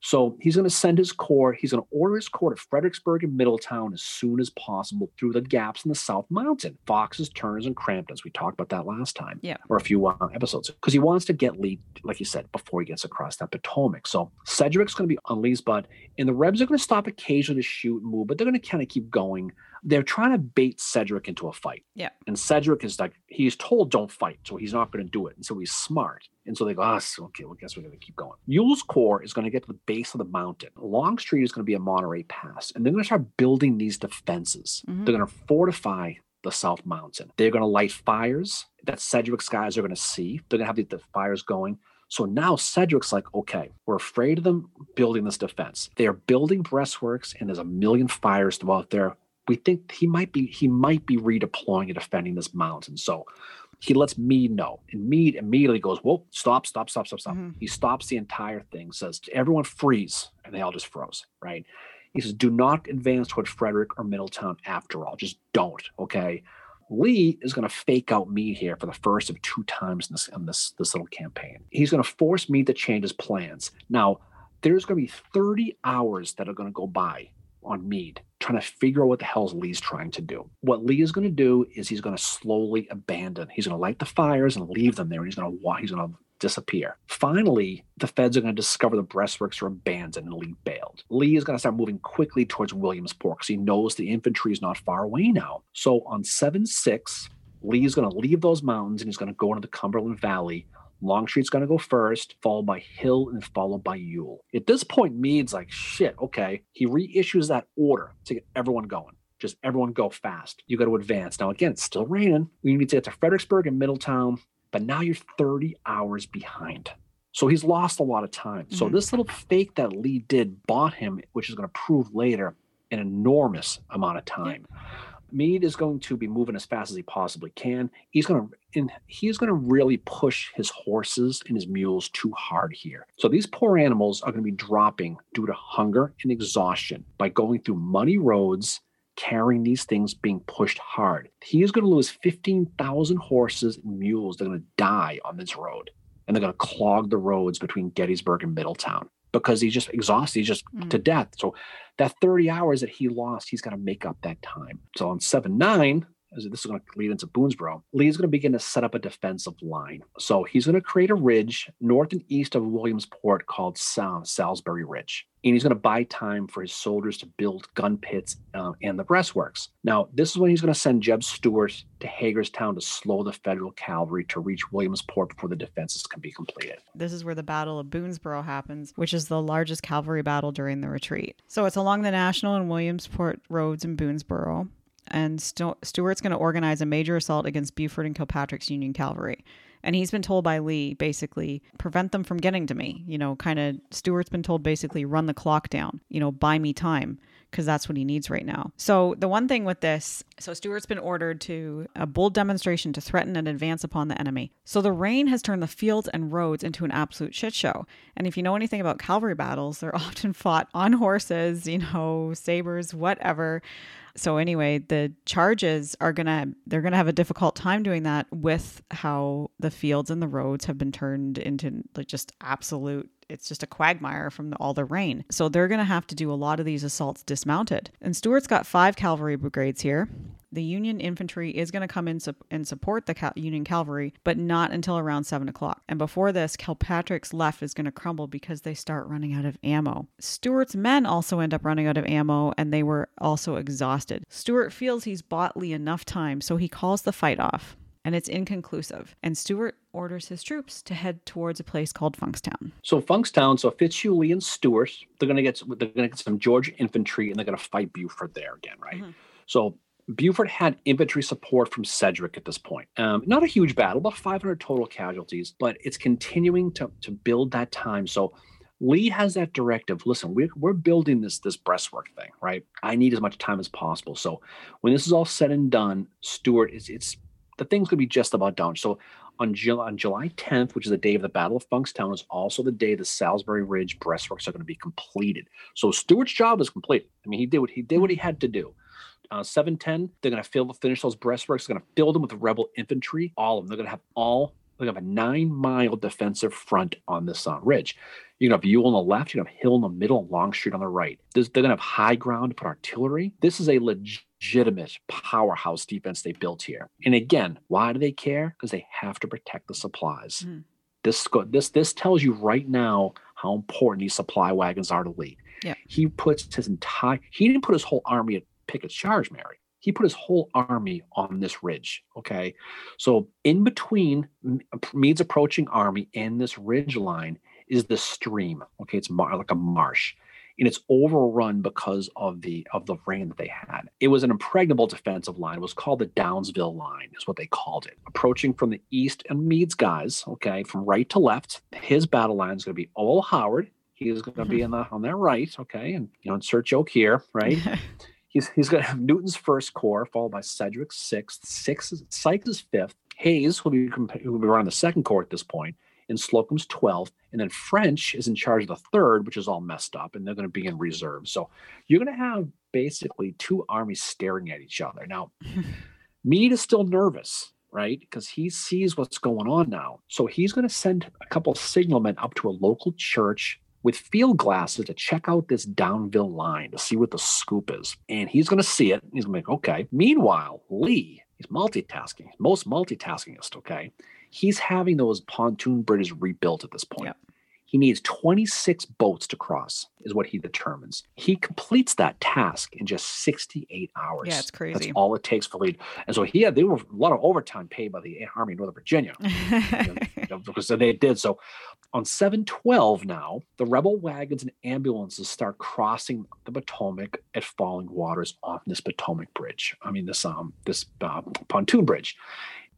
So he's going to send his corps. He's going to order his corps to Fredericksburg and Middletown as soon as possible through the gaps in the South Mountain, Foxes, Turners, and Cramptons. We talked about that last time, Yeah. or a few uh, episodes, because he wants to get Lee, like you said, before he gets across that Potomac. So Sedgwick's going to be on Lee's butt, and the Rebs are going to stop occasionally to shoot and move, but they're going to kind of keep going they're trying to bait Sedgwick into a fight. Yeah. And Sedgwick is like, he's told don't fight, so he's not going to do it. And so he's smart. And so they go, oh, okay, well, guess we're going to keep going. Ewell's Corps is going to get to the base of the mountain. Longstreet is going to be a Monterey Pass. And they're going to start building these defenses. Mhm. They're going to fortify the South Mountain. They're going to light fires that Sedgwick's guys are going to see. They're going to have the, the fires going. So now Sedgwick's like, okay, we're afraid of them building this defense. They are building breastworks, and there's a million fires throughout there. We think he might be he might be redeploying and defending this mountain. So he lets Meade know, and Meade immediately goes, "Whoa, stop, stop, stop, stop, stop!" Mhm. He stops the entire thing, says, "Everyone freeze," and they all just froze. Right? He says, "Do not advance toward Frederick or Middletown. After all, just don't." Okay. Lee is going to fake out Meade here for the first of two times in this in this this little campaign. He's going to force Meade to change his plans. Now, there's going to be 30 hours that are going to go by on Meade trying to figure out what the hell's Lee's trying to do. What Lee is going to do is he's going to slowly abandon. He's going to light the fires and leave them there, and he's going to he's going to disappear. Finally, the feds are going to discover the breastworks are abandoned and Lee bailed. Lee is going to start moving quickly towards Williamsport because he knows the infantry is not far away now. So on 7 6, Lee is going to leave those mountains and he's going to go into the Cumberland Valley. Longstreet's going to go first, followed by Hill and followed by Ewell. At this point, Meade's like, shit, okay. He reissues that order to get everyone going. Just everyone go fast. You got to advance. Now, again, it's still raining. We need to get to Fredericksburg and Middletown, but now you're 30 hours behind. So he's lost a lot of time. So Mhm. this little fake that Lee did bought him, which is going to prove later an enormous amount of time. Meade is going to be moving as fast as he possibly can. He's going to and he's going to really push his horses and his mules too hard here. So these poor animals are going to be dropping due to hunger and exhaustion by going through muddy roads, carrying these things being pushed hard. He is going to lose 15,000 horses and mules. They're going to die on this road. And they're going to clog the roads between Gettysburg and Middletown because he's just exhausted. He's just Mm. to death. So that 30 hours that he lost, he's got to make up that time. So on 7 9, this is going to lead into Boonesboro, Lee's going to begin to set up a defensive line. So he's going to create a ridge north and east of Williamsport called Sal- Salisbury Ridge. And he's going to buy time for his soldiers to build gun pits uh, and the breastworks. Now, this is when he's going to send Jeb Stuart to Hagerstown to slow the federal cavalry to reach Williamsport before the defenses can be completed. This is where the Battle of Boonesboro happens, which is the largest cavalry battle during the retreat. So it's along the National and Williamsport roads in Boonesboro. And Stu- Stuart's going to organize a major assault against Buford and Kilpatrick's Union cavalry. And he's been told by Lee, basically, prevent them from getting to me. You know, kind of, Stuart's been told basically, run the clock down, you know, buy me time, because that's what he needs right now. So, the one thing with this, so Stuart's been ordered to a bold demonstration to threaten and advance upon the enemy. So, the rain has turned the fields and roads into an absolute shit show. And if you know anything about cavalry battles, they're often fought on horses, you know, sabers, whatever. So anyway, the charges are gonna they're gonna have a difficult time doing that with how the fields and the roads have been turned into like just absolute it's just a quagmire from the, all the rain. So they're going to have to do a lot of these assaults dismounted. And Stuart's got five cavalry brigades here. The Union infantry is going to come in sup- and support the Union cavalry, but not until around seven o'clock. And before this, Kilpatrick's left is going to crumble because they start running out of ammo. Stuart's men also end up running out of ammo, and they were also exhausted. Stuart feels he's bought Lee enough time, so he calls the fight off. And it's inconclusive. And Stuart orders his troops to head towards a place called Funkstown. So Funkstown, so Fitzhugh and Stuart, they're gonna get they're gonna get some Georgia infantry and they're gonna fight Buford there again, right? Mhm. So Buford had infantry support from Sedgwick at this point. Um, not a huge battle, about 500 total casualties, but it's continuing to to build that time. So Lee has that directive. Listen, we're, we're building this this breastwork thing, right? I need as much time as possible. So when this is all said and done, Stuart is it's the thing's gonna be just about done. So on, July, on July 10th, which is the day of the Battle of Funkstown, is also the day the Salisbury Ridge breastworks are going to be completed. So Stuart's job is complete. I mean, he did what he did what he had to do. Uh, 710, they're going to fill finish those breastworks. They're going to fill them with rebel infantry, all of them. They're going to have all. Going to have a nine mile defensive front on this uh, ridge. You're going to have Ewell on the left. You're going to have Hill in the middle, Longstreet on the right. This, they're going to have high ground to put artillery. This is a legitimate powerhouse defense they built here. And again, why do they care? Because they have to protect the supplies. Mhm. This this this tells you right now how important these supply wagons are to Lee. Yeah. He puts his entire he didn't put his whole army at Pickett's charge, Mary. he put his whole army on this ridge. Okay. So in between Meade's approaching army and this ridge line is the stream. Okay. It's mar- like a marsh and it's overrun because of the of the rain that they had. It was an impregnable defensive line. It was called the Downsville line, is what they called it. Approaching from the east and Meade's guys, okay, from right to left. His battle line is going to be Owell Howard. He is going to be mm-hmm. in the on their right, okay, and you know, insert joke here, right? he's he's going to have Newton's first corps, followed by Sedgwick's sixth, sixth, Sykes' fifth. Hays will be will be around the second corps at this point, and Slocum's 12th. And then French is in charge of the third, which is all messed up, and they're going to be in reserve. So you're going to have basically two armies staring at each other. Now, Meade is still nervous, right? Because he sees what's going on now. So he's going to send a couple of signalmen up to a local church with field glasses to check out this Downsville line to see what the scoop is. And he's going to see it. He's going to be like, okay. Meanwhile, Lee, he's multitasking, most multitaskingist, okay? He's having those pontoon bridges rebuilt at this point. Yep. He needs 26 boats to cross, is what he determines. He completes that task in just 68 hours. Yeah, it's crazy. That's all it takes for lead. And so he had they were a lot of overtime paid by the Army of Northern Virginia because they did. So on 712 now, the rebel wagons and ambulances start crossing the Potomac at falling waters on this Potomac bridge. I mean this um this uh, pontoon bridge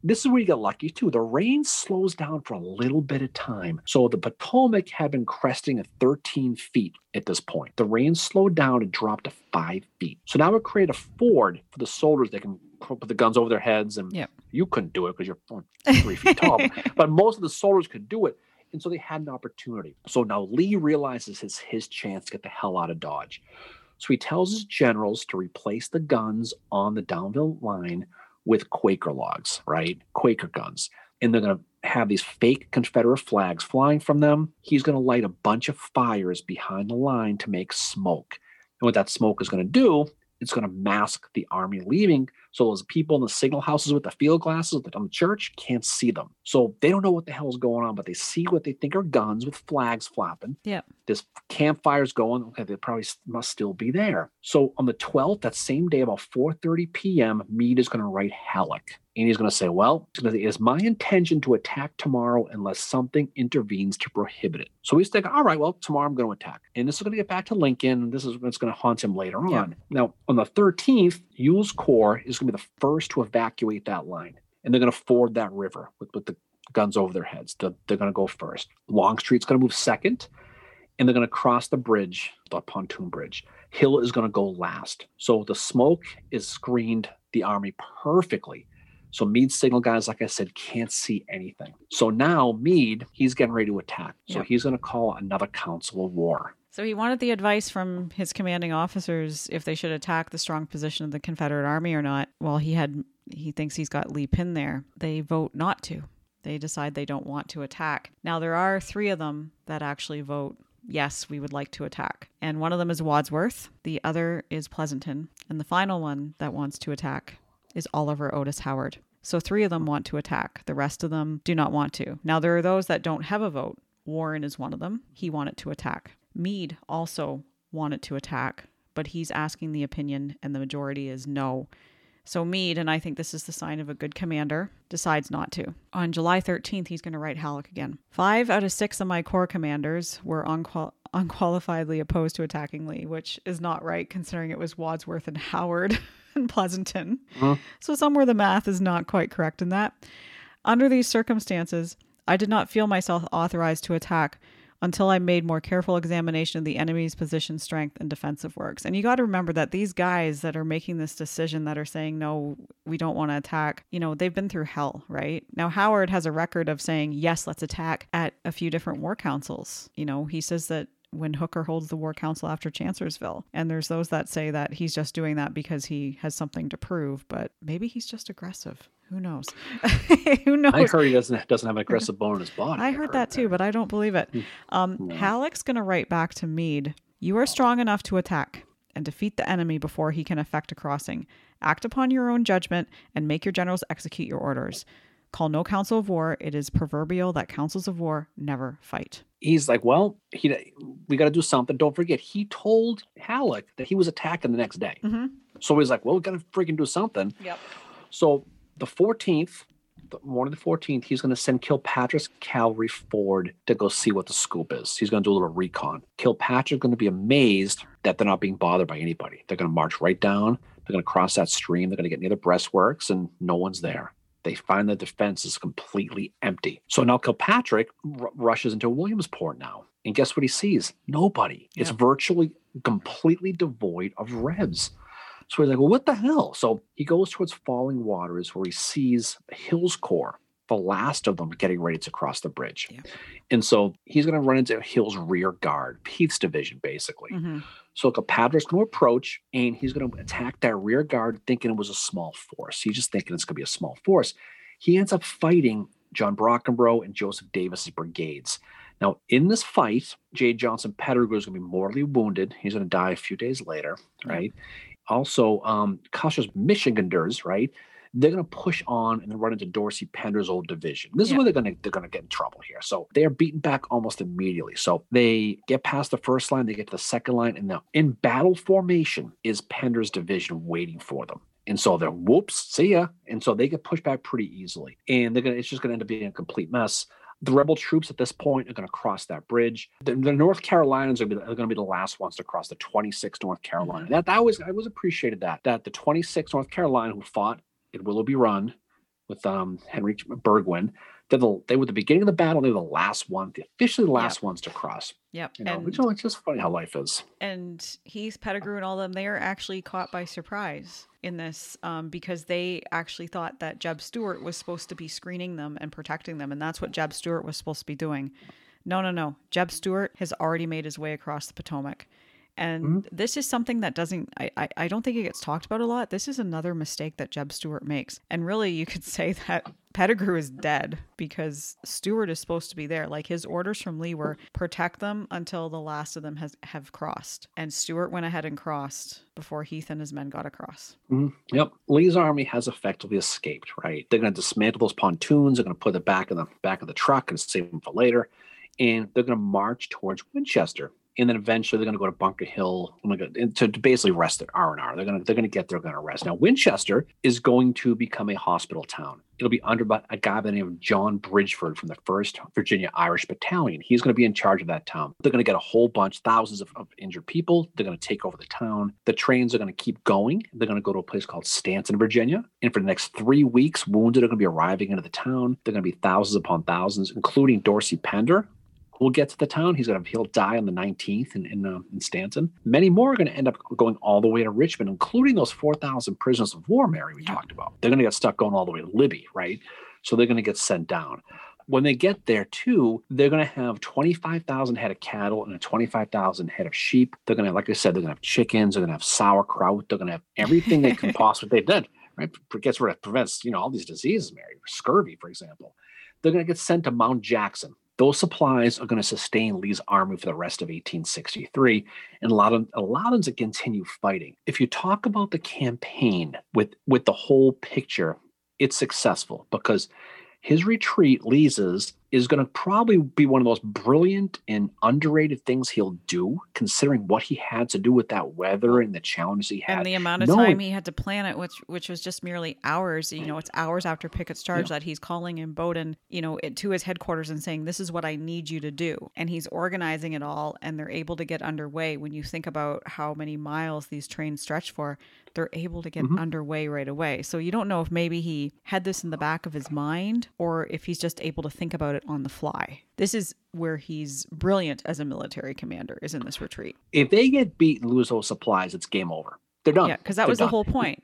this is where you get lucky too. The rain slows down for a little bit of time. So the Potomac had been cresting at 13 feet at this point. The rain slowed down and dropped to five feet. So now we create a ford for the soldiers. They can put the guns over their heads, and yep. you couldn't do it because you're three feet tall. But most of the soldiers could do it. And so they had an opportunity. So now Lee realizes it's his chance to get the hell out of Dodge. So he tells his generals to replace the guns on the Downsville line with Quaker logs, right? Quaker guns. And they're going to have these fake Confederate flags flying from them. He's going to light a bunch of fires behind the line to make smoke. And what that smoke is going to do, it's going to mask the army leaving so those people in the signal houses with the field glasses on the church can't see them. So they don't know what the hell is going on, but they see what they think are guns with flags flapping. Yeah. This campfire's going. Okay, they probably must still be there. So on the 12th, that same day, about 4:30 p.m., Meade is going to write Halleck. And he's going to say, Well, it is my intention to attack tomorrow unless something intervenes to prohibit it. So he's thinking, All right, well, tomorrow I'm going to attack. And this is going to get back to Lincoln. This is what's going to haunt him later yeah. on. Now, on the 13th, Ewell's Corps is going to be the first to evacuate that line. And they're going to ford that river with, with the guns over their heads. They're, they're going to go first. Longstreet's going to move second. And they're going to cross the bridge, the pontoon bridge. Hill is going to go last. So the smoke is screened the army perfectly so Meade's signal guys, like I said, can't see anything. So now Meade, he's getting ready to attack. So yep. he's going to call another council of war. So he wanted the advice from his commanding officers if they should attack the strong position of the Confederate army or not. Well, he had he thinks he's got Lee pinned there. They vote not to. They decide they don't want to attack. Now there are 3 of them that actually vote yes, we would like to attack. And one of them is Wadsworth, the other is Pleasonton, and the final one that wants to attack is Oliver Otis Howard. So three of them want to attack. The rest of them do not want to. Now, there are those that don't have a vote. Warren is one of them. He wanted to attack. Meade also wanted to attack, but he's asking the opinion, and the majority is no. So Meade, and I think this is the sign of a good commander, decides not to. On July 13th, he's going to write Halleck again. Five out of six of my corps commanders were unqual- unqualifiedly opposed to attacking Lee, which is not right considering it was Wadsworth and Howard. in Pleasonton. Uh-huh. So, somewhere the math is not quite correct in that. Under these circumstances, I did not feel myself authorized to attack until I made more careful examination of the enemy's position, strength, and defensive works. And you got to remember that these guys that are making this decision that are saying, no, we don't want to attack, you know, they've been through hell, right? Now, Howard has a record of saying, yes, let's attack at a few different war councils. You know, he says that when Hooker holds the War Council after Chancellorsville. And there's those that say that he's just doing that because he has something to prove, but maybe he's just aggressive. Who knows? Who knows? I heard he doesn't doesn't have an aggressive bone in his body. I heard, heard that too, but I don't believe it. Hmm. Um, no. Halleck's going to write back to Meade. You are strong enough to attack and defeat the enemy before he can effect a crossing. Act upon your own judgment and make your generals execute your orders. Call no council of war. It is proverbial that councils of war never fight. He's like, well, he we got to do something. Don't forget, he told Halleck that he was attacking the next day. Mm-hmm. So he's like, well, we got to freaking do something. Yep. So the 14th, the morning of the 14th, he's going to send Kilpatrick's cavalry forward to go see what the scoop is. He's going to do a little recon. Kilpatrick's going to be amazed that they're not being bothered by anybody. They're going to march right down. They're going to cross that stream. They're going to get near the breastworks, and no one's there. They find the defense is completely empty. So now Kilpatrick r- rushes into Williamsport now. And guess what he sees? Nobody. It's virtually completely devoid of Rebs. So he's like, well, what the hell? So he goes towards Falling Waters where he sees Hill's Corps, the last of them getting ready to cross the bridge. Yeah. And so he's going to run into Hill's rear guard, Pete's division, basically. hmm So Kilpatrick's going to approach and he's going to attack that rear guard thinking it was a small force. He's just thinking it's going to be a small force. He ends up fighting John Brockenbrough and Joseph Davis's brigades. Now, in this fight, J. Johnston Pettigrew is going to be mortally wounded. He's going to die a few days later, right? Also, um, Custer's Michiganders, right? They're going to push on and then run into Dorsey Pender's old division. This is where they're going to they're going to get in trouble here. So they are beaten back almost immediately. So they get past the first line, they get to the second line, and now in battle formation is Pender's division waiting for them. And so they're whoops, see ya. And so they get pushed back pretty easily. And they're gonna it's just gonna end up being a complete mess. The rebel troops at this point are going to cross that bridge. The, the North Carolinians are going to be the last ones to cross the 26th North Carolina. That I always I always appreciated that that the 26th North Carolina who fought at Willoughby Run with um, Henry Burgwyn, they're the, they were the beginning of the battle. They were the last one, the officially the last ones to cross. Yep. You know, and, which, you know, it's just funny how life is. and Heth, Pettigrew, and all them, they are actually caught by surprise in this um, because they actually thought that Jeb Stuart was supposed to be screening them and protecting them. And that's what Jeb Stuart was supposed to be doing. No, no, no. Jeb Stuart has already made his way across the Potomac. And this is something that doesn't, I, I, I don't think it gets talked about a lot. This is another mistake that Jeb Stuart makes. And really, you could say that Pettigrew is dead because Stuart is supposed to be there. Like his orders from Lee were protect them until the last of them has have crossed. And Stuart went ahead and crossed before Heth and his men got across. Mhm. Yep. Lee's army has effectively escaped, right? They're going to dismantle those pontoons. They're going to put it back in the back of the truck and save them for later. And they're going to march towards Winchester. And then eventually they're going to go to Bunker Hill oh my God, to, to basically rest at R and R. They're going to they're going to get there, going to rest. Now Winchester is going to become a hospital town. It'll be under a guy by the name of John Bridgford from the First Virginia Irish Battalion. He's going to be in charge of that town. They're going to get a whole bunch, thousands of, of injured people. They're going to take over the town. The trains are going to keep going. They're going to go to a place called Staunton, Virginia. And for the next three weeks, wounded are going to be arriving into the town. They're going to be thousands upon thousands, including Dorsey Pender, will get to the town. He's going to he'll die on the 19th in in, uh, in Staunton. Many more are going to end up going all the way to Richmond, including those 4,000 prisoners of war, Mary, we Yeah. talked about. They're going to get stuck going all the way to Libby, right? So they're going to get sent down. When they get there, too, they're going to have 25,000 head of cattle and 25,000 head of sheep. They're going to, like I said, they're going to have chickens. They're going to have sauerkraut. They're going to have everything they can possibly. They did right. Gets rid of prevents you know all these diseases, Mary, scurvy, for example. They're going to get sent to Mount Jackson. Those supplies are going to sustain Lee's army for the rest of 1863 and allow them, allow them to continue fighting. If you talk about the campaign with, with the whole picture, it's successful because his retreat, Lee's, is going to probably be one of the most brilliant and underrated things he'll do, considering what he had to do with that weather and the challenges he had. And the amount of No- time he had to plan it, which which was just merely hours. You know, it's hours after Pickett's charge that he's calling Imboden, you know, it, to his headquarters and saying, "This is what I need you to do," and he's organizing it all, and they're able to get underway. When you think about how many miles these trains stretch for, they're able to get Mhm. underway right away. So you don't know if maybe he had this in the back of his mind, or if he's just able to think about it on the fly. This is where he's brilliant as a military commander. Is in this retreat. if they get beat and lose those supplies, it's game over. They're done. Yeah, because that They're was the whole point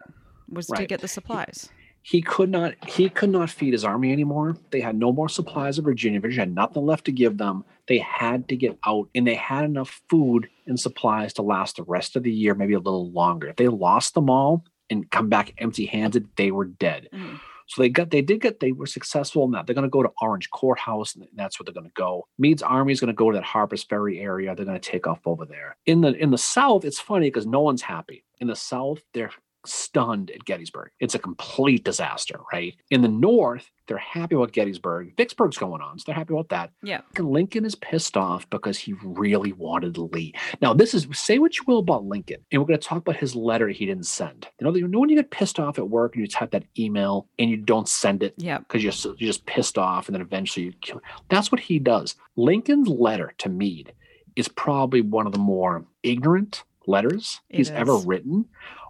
was to get the supplies. he could not he could not feed his army anymore they had no more supplies of virginia virginia had nothing left to give them they had to get out and they had enough food and supplies to last the rest of the year maybe a little longer. If they lost them all and come back empty handed they were dead. Mm. so they got they did get they were successful in that. They're going to go to orange courthouse and that's where they're going to go. Meade's army is going to go to that harper's ferry area. They're going to take off over there. In the in the south it's funny because no one's happy. In the south they're stunned at Gettysburg. It's a complete disaster, right? In the North, they're happy about Gettysburg. Vicksburg's going on, so they're happy about that. Yeah. Lincoln is pissed off because he really wanted Lee. Now, this is say what you will about Lincoln, and we're going to talk about his letter he didn't send. You know, you know when you get pissed off at work and you type that email and you don't send it Yeah. because you're, so- you're just pissed off, and then eventually you kill. That's what he does. Lincoln's letter to Meade is probably one of the more ignorant letters It he's ever written.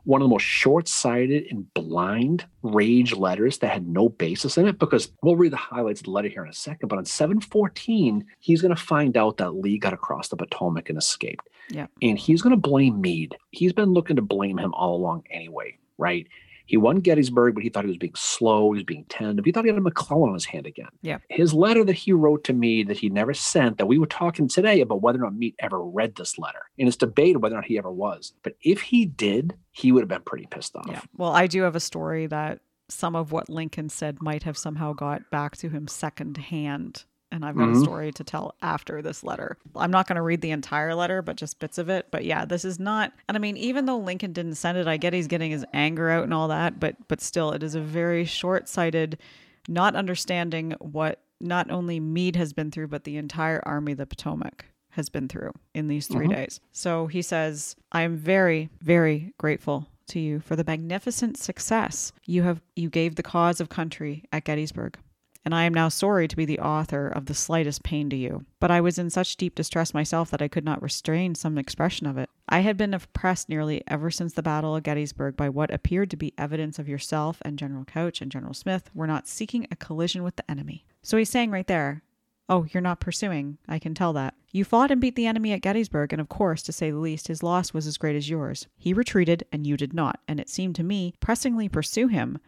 One of the most short-sighted and blind rage letters that had no basis in it. Because we'll read the highlights of the letter here in a second. But on 714, he's going to find out that Lee got across the Potomac and escaped. Yeah. And he's going to blame Meade. He's been looking to blame him all along anyway, right? He won Gettysburg, but he thought he was being slow, he was being tentative. He thought he had a McClellan on his hand again. Yeah. His letter that he wrote to me that he never sent, that we were talking today about whether or not Meade ever read this letter. And it's debated whether or not he ever was. But if he did, he would have been pretty pissed off. Yeah. Well, I do have a story that some of what Lincoln said might have somehow got back to him secondhand. And I've got Mhm. a story to tell after this letter. I'm not going to read the entire letter, but just bits of it. But yeah, this is not. And I mean, even though Lincoln didn't send it, I get he's getting his anger out and all that. But but still, it is a very short-sighted, not understanding what not only Meade has been through, but the entire Army of the Potomac has been through in these 3 Mhm. days. So he says, I am very, very grateful to you for the magnificent success you have you gave the cause of country at Gettysburg. And I am now sorry to be the author of the slightest pain to you. But I was in such deep distress myself that I could not restrain some expression of it. I had been oppressed nearly ever since the Battle of Gettysburg by what appeared to be evidence of yourself and General Couch and General Smith were not seeking a collision with the enemy. So he's saying right there, Oh, you're not pursuing. I can tell that. You fought and beat the enemy at Gettysburg, and of course, to say the least, his loss was as great as yours. He retreated, and you did not, and it seemed to me pressingly pursue him.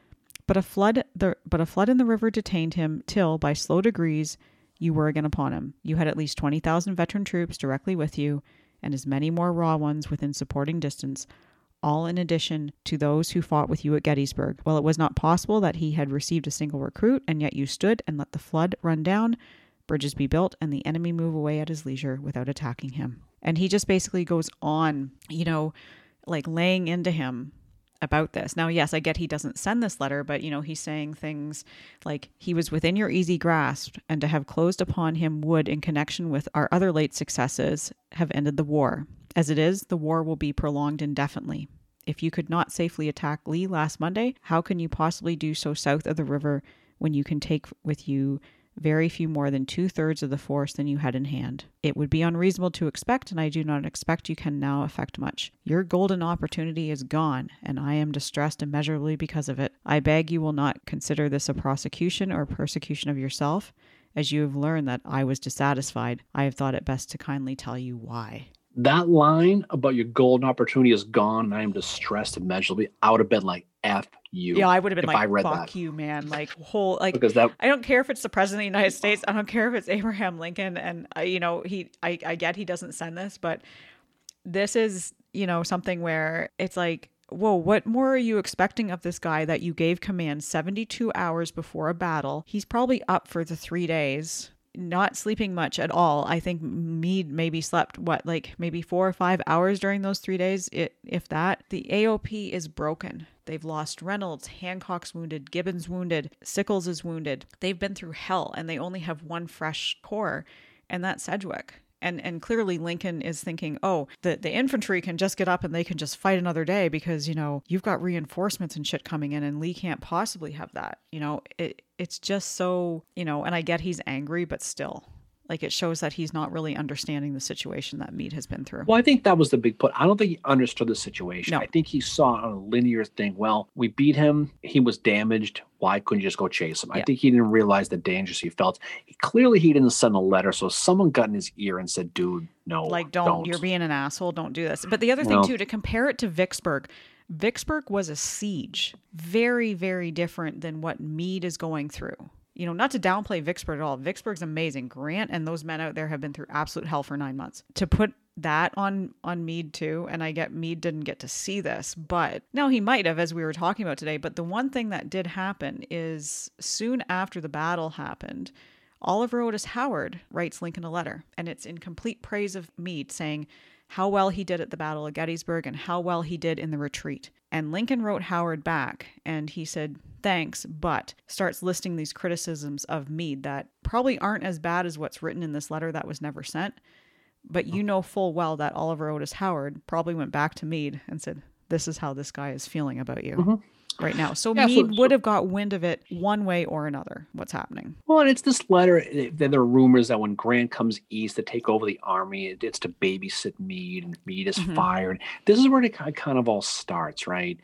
But a flood the but a flood in the river detained him till, by slow degrees, you were again upon him. You had at least twenty thousand veteran troops directly with you, and as many more raw ones within supporting distance, all in addition to those who fought with you at Gettysburg. While it was not possible that he had received a single recruit, and yet you stood and let the flood run down, bridges be built, and the enemy move away at his leisure without attacking him. And he just basically goes on, you know, like laying into him about this. Now, yes, I get he doesn't send this letter, but you know, he's saying things like he was within your easy grasp, and to have closed upon him would, in connection with our other late successes, have ended the war. As it is, the war will be prolonged indefinitely. If you could not safely attack Lee last Monday, how can you possibly do so south of the river when you can take with you very few more than two thirds of the force than you had in hand. It would be unreasonable to expect, and I do not expect you can now effect much. Your golden opportunity is gone, and I am distressed immeasurably because of it. I beg you will not consider this a prosecution or persecution of yourself. As you have learned that I was dissatisfied, I have thought it best to kindly tell you why. That line about your golden opportunity is gone and I am distressed immeasurably, I would have been like, F you. Yeah, I would have been like, "Fuck that. you, man!" Like whole like because that I don't care if it's the president of the United States. I don't care if it's Abraham Lincoln. And uh, you know, he, I, I get he doesn't send this, but this is, you know, something where it's like, whoa, what more are you expecting of this guy that you gave command 72 hours before a battle? He's probably up for the three days. Not sleeping much at all. I think Meade maybe slept what, like maybe four or five hours during those three days, it, if that. The AOP is broken. They've lost Reynolds, Hancock's wounded, Gibbon's wounded, Sickles is wounded. They've been through hell and they only have one fresh corps, and that's Sedgwick. And and clearly Lincoln is thinking, oh, the, the infantry can just get up and they can just fight another day because, you know, you've got reinforcements and shit coming in and Lee can't possibly have that. You know, it it's just so, you know, and I get he's angry, but still. Like it shows that he's not really understanding the situation that Meade has been through. Well, I think that was the big put. I don't think he understood the situation. No. I think he saw it on a linear thing. Well, we beat him. He was damaged. Why couldn't you just go chase him? I think he didn't realize the dangers he felt. He, clearly, he didn't send a letter. So someone got in his ear and said, dude, no. like don't, you're being an asshole don't do this but the other thing too to compare it to vicksburg vicksburg was a siege very very different than what meade is going through you know not to downplay vicksburg at all vicksburg's amazing. Grant and those men out there have been through absolute hell for nine months. To put that on on meade too and i get meade didn't get to see this but no he might have as we were talking about today but the one thing that did happen is soon after the battle happened Oliver Otis Howard writes Lincoln a letter, and it's in complete praise of Meade, saying, how well he did at the Battle of Gettysburg and how well he did in the retreat. And Lincoln wrote Howard back and he said, Thanks, but starts listing these criticisms of Meade that probably aren't as bad as what's written in this letter that was never sent. But you know full well that Oliver Otis Howard probably went back to Meade and said, This is how this guy is feeling about you. Mm-hmm. Right now. So Yeah, so- would have got wind of it one way or another, what's happening. Well, and it's this letter. Then there are rumors that when Grant comes east to take over the army, it- it's to babysit Meade, and Meade is Mhm. fired. This is where it kind of all starts, right?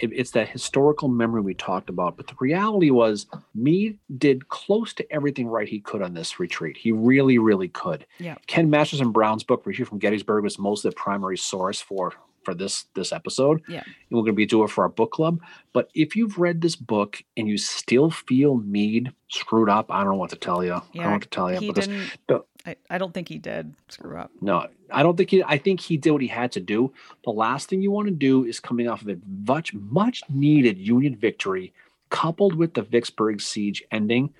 It's that historical memory we talked about. But the reality was, Meade did close to everything right he could on this retreat. He really, really could. Yeah. Kent Masterson Brown's book, Retreat from Gettysburg, was mostly the primary source for for this this episode. Yeah. And we're going to be doing it for our book club. But if you've read this book and you still feel Meade screwed up, I don't know what to tell you. Yeah, I don't what to tell you he because didn't. the- I, I don't think he did screw up. no, I don't think he. I think he did what he had to do. The last thing you want to do is coming off of a much much needed Union victory, coupled with the Vicksburg siege ending,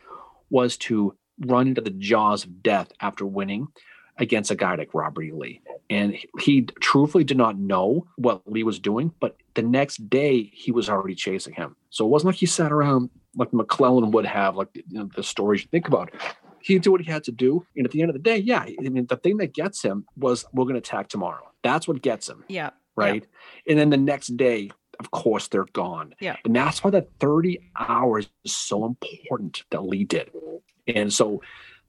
was to run into the jaws of death after winning against a guy like Robert E. Lee. And he truthfully did not know what Lee was doing, but the next day he was already chasing him. So it wasn't like he sat around like McClellan would have, like you know, the stories you think about. He did what he had to do. And at the end of the day, yeah, I mean, the thing that gets him was we're going to attack tomorrow. That's what gets him, Yeah. right? And then the next day, of course, they're gone. Yeah. And that's why that 30 hours is so important that Lee did. And so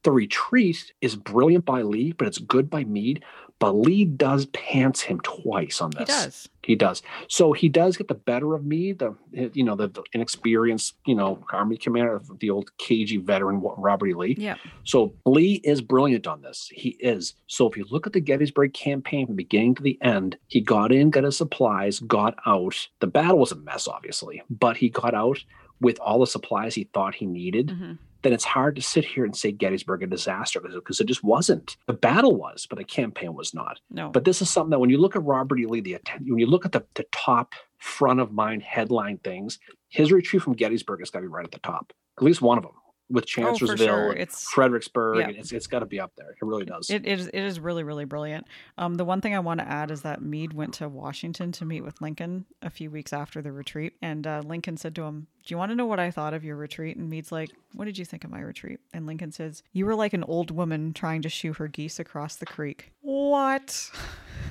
the retreat is brilliant by Lee, but it's good by Meade. But Lee does pants him twice on this. He does. He does. So he does get the better of me, the you know the, the inexperienced you know army commander, the old cagey veteran Robert E. Lee. Yeah. So Lee is brilliant on this. He is. So if you look at the Gettysburg campaign from beginning to the end, he got in, got his supplies, got out. The battle was a mess, obviously, but he got out with all the supplies he thought he needed hmm then it's hard to sit here and say Gettysburg a disaster because it just wasn't. The battle was, but the campaign was not. No. But this is something that when you look at Robert E. Lee, the when you look at the, the top front of mind headline things, his retreat from Gettysburg has got to be right at the top. At least one of them with oh, Chancellorsville, sure. It's Fredericksburg. yeah. It's it's got to be up there. It really does. It, it is it is really really brilliant. Um, the one thing I want to add is that Meade went to Washington to meet with Lincoln a few weeks after the retreat, and uh, Lincoln said to him, "Do you want to know what I thought of your retreat?" And Meade's like, "What did you think of my retreat?" And Lincoln says, "You were like an old woman trying to shoo her geese across the creek." What?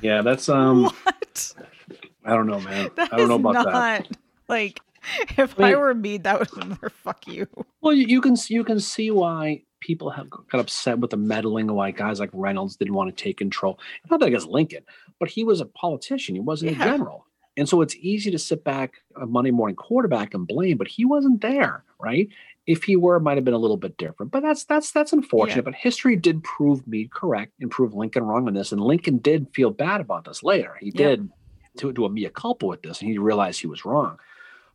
yeah, that's um. What? I don't know, man. That I don't know about not that. like. If I I were me, that would have been fuck you. Well, you, you can you can see why people have got upset with the meddling, why guys like Reynolds didn't want to take control. Not that against Lincoln, but he was a politician. He wasn't Yeah. a general, and so it's easy to sit back a Monday morning quarterback and blame. But he wasn't there, right? If he were, it might have been a little bit different. But that's that's that's unfortunate. Yeah. But history did prove Meade correct and prove Lincoln wrong on this, and Lincoln did feel bad about this later. He Yeah. did to do a mea culpa with this, and he realized he was wrong.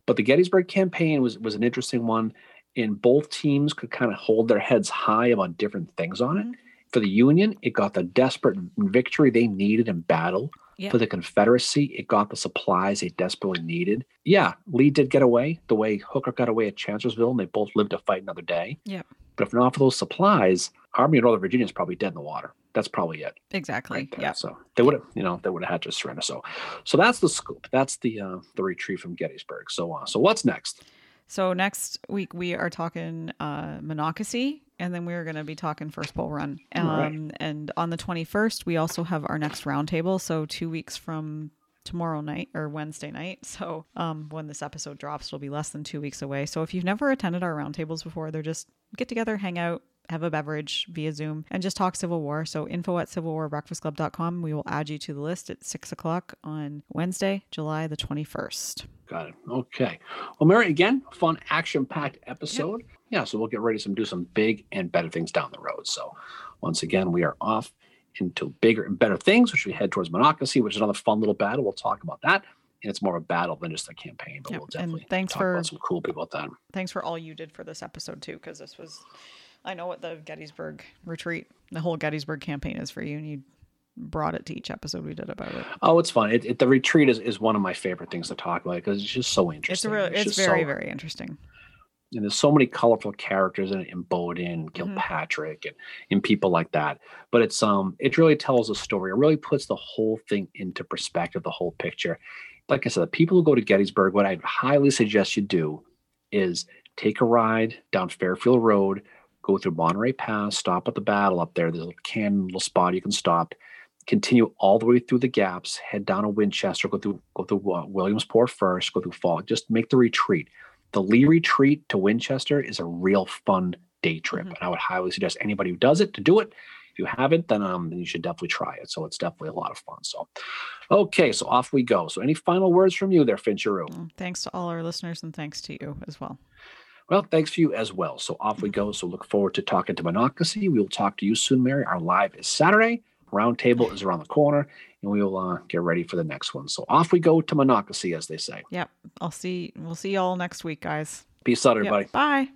But the Gettysburg campaign was was an interesting one and both teams could kind of hold their heads high about different things on it. Mhm. For the Union, it got the desperate victory they needed in battle. Yeah. For the Confederacy, it got the supplies they desperately needed. Yeah, Lee did get away the way Hooker got away at Chancellorsville, and they both lived to fight another day. Yeah. But if not for those supplies, Army of Northern Virginia is probably dead in the water. That's probably it Exactly. right. Yeah. So they would have, you know, they would have had to surrender. So, so that's the scoop. That's the uh, the retreat from Gettysburg. So, uh, so what's next? So next week we are talking uh, Monocacy, and then we're going to be talking First Bull Run. Um, right. And on the 21st, we also have our next roundtable. So two weeks from tomorrow night or Wednesday night. So um, when this episode drops, it'll be less than two weeks away. So if you've never attended our roundtables before, they're just get together, hang out, have a beverage via Zoom, and just talk Civil War. So info at civilwarbreakfastclub.com. We will add you to the list at six o'clock on Wednesday, July the 21st. Got it. Okay. Well, Mary, again, fun, action-packed episode. Yeah. So we'll get ready to do some big and better things down the road. So, once again, we are off into bigger and better things, which we head towards Monocacy, which is another fun little battle. We'll talk about that. And it's more of a battle than just a campaign, but Yep, we'll and definitely thanks talk for- about some cool people at that. thanks for all you did for this episode too because this was i know what the gettysburg retreat the whole gettysburg campaign is for you and you brought it to each episode we did about it Oh, it's fun. It, it, the retreat is, is one of my favorite things to talk about because it's just so it's interesting. a real it's just very so- very interesting and there's so many colorful characters in it, Imboden, Kilpatrick, and, and people like that. But it's um, it really tells a story. It really puts the whole thing into perspective, the whole picture. Like I said, the people who go to Gettysburg, what I highly suggest you do is take a ride down Fairfield Road, go through Monterey Pass, stop at the battle up there. There's a can little spot you can stop. Continue all the way through the gaps, head down to Winchester, go through go through uh, Williamsport first, go through Fall. Just make the retreat the Lee retreat to Winchester is a real fun day trip. Mm-hmm. And I would highly suggest anybody who does it to do it. If you haven't, then um you should definitely try it. So it's definitely a lot of fun. So okay, so off we go. So any final words from you there, Fincheroo? Mm, thanks to all our listeners and thanks to you as well. Well, thanks for you as well. So off we go. So look forward to talking to Monocacy. We will talk to you soon, Mary. Our live is Saturday. Roundtable is around the corner, and we will uh, get ready for the next one. So off we go to Monocacy, as they say. Yep. I'll see. We'll see y'all next week, guys. Peace out, everybody. Yep. Bye.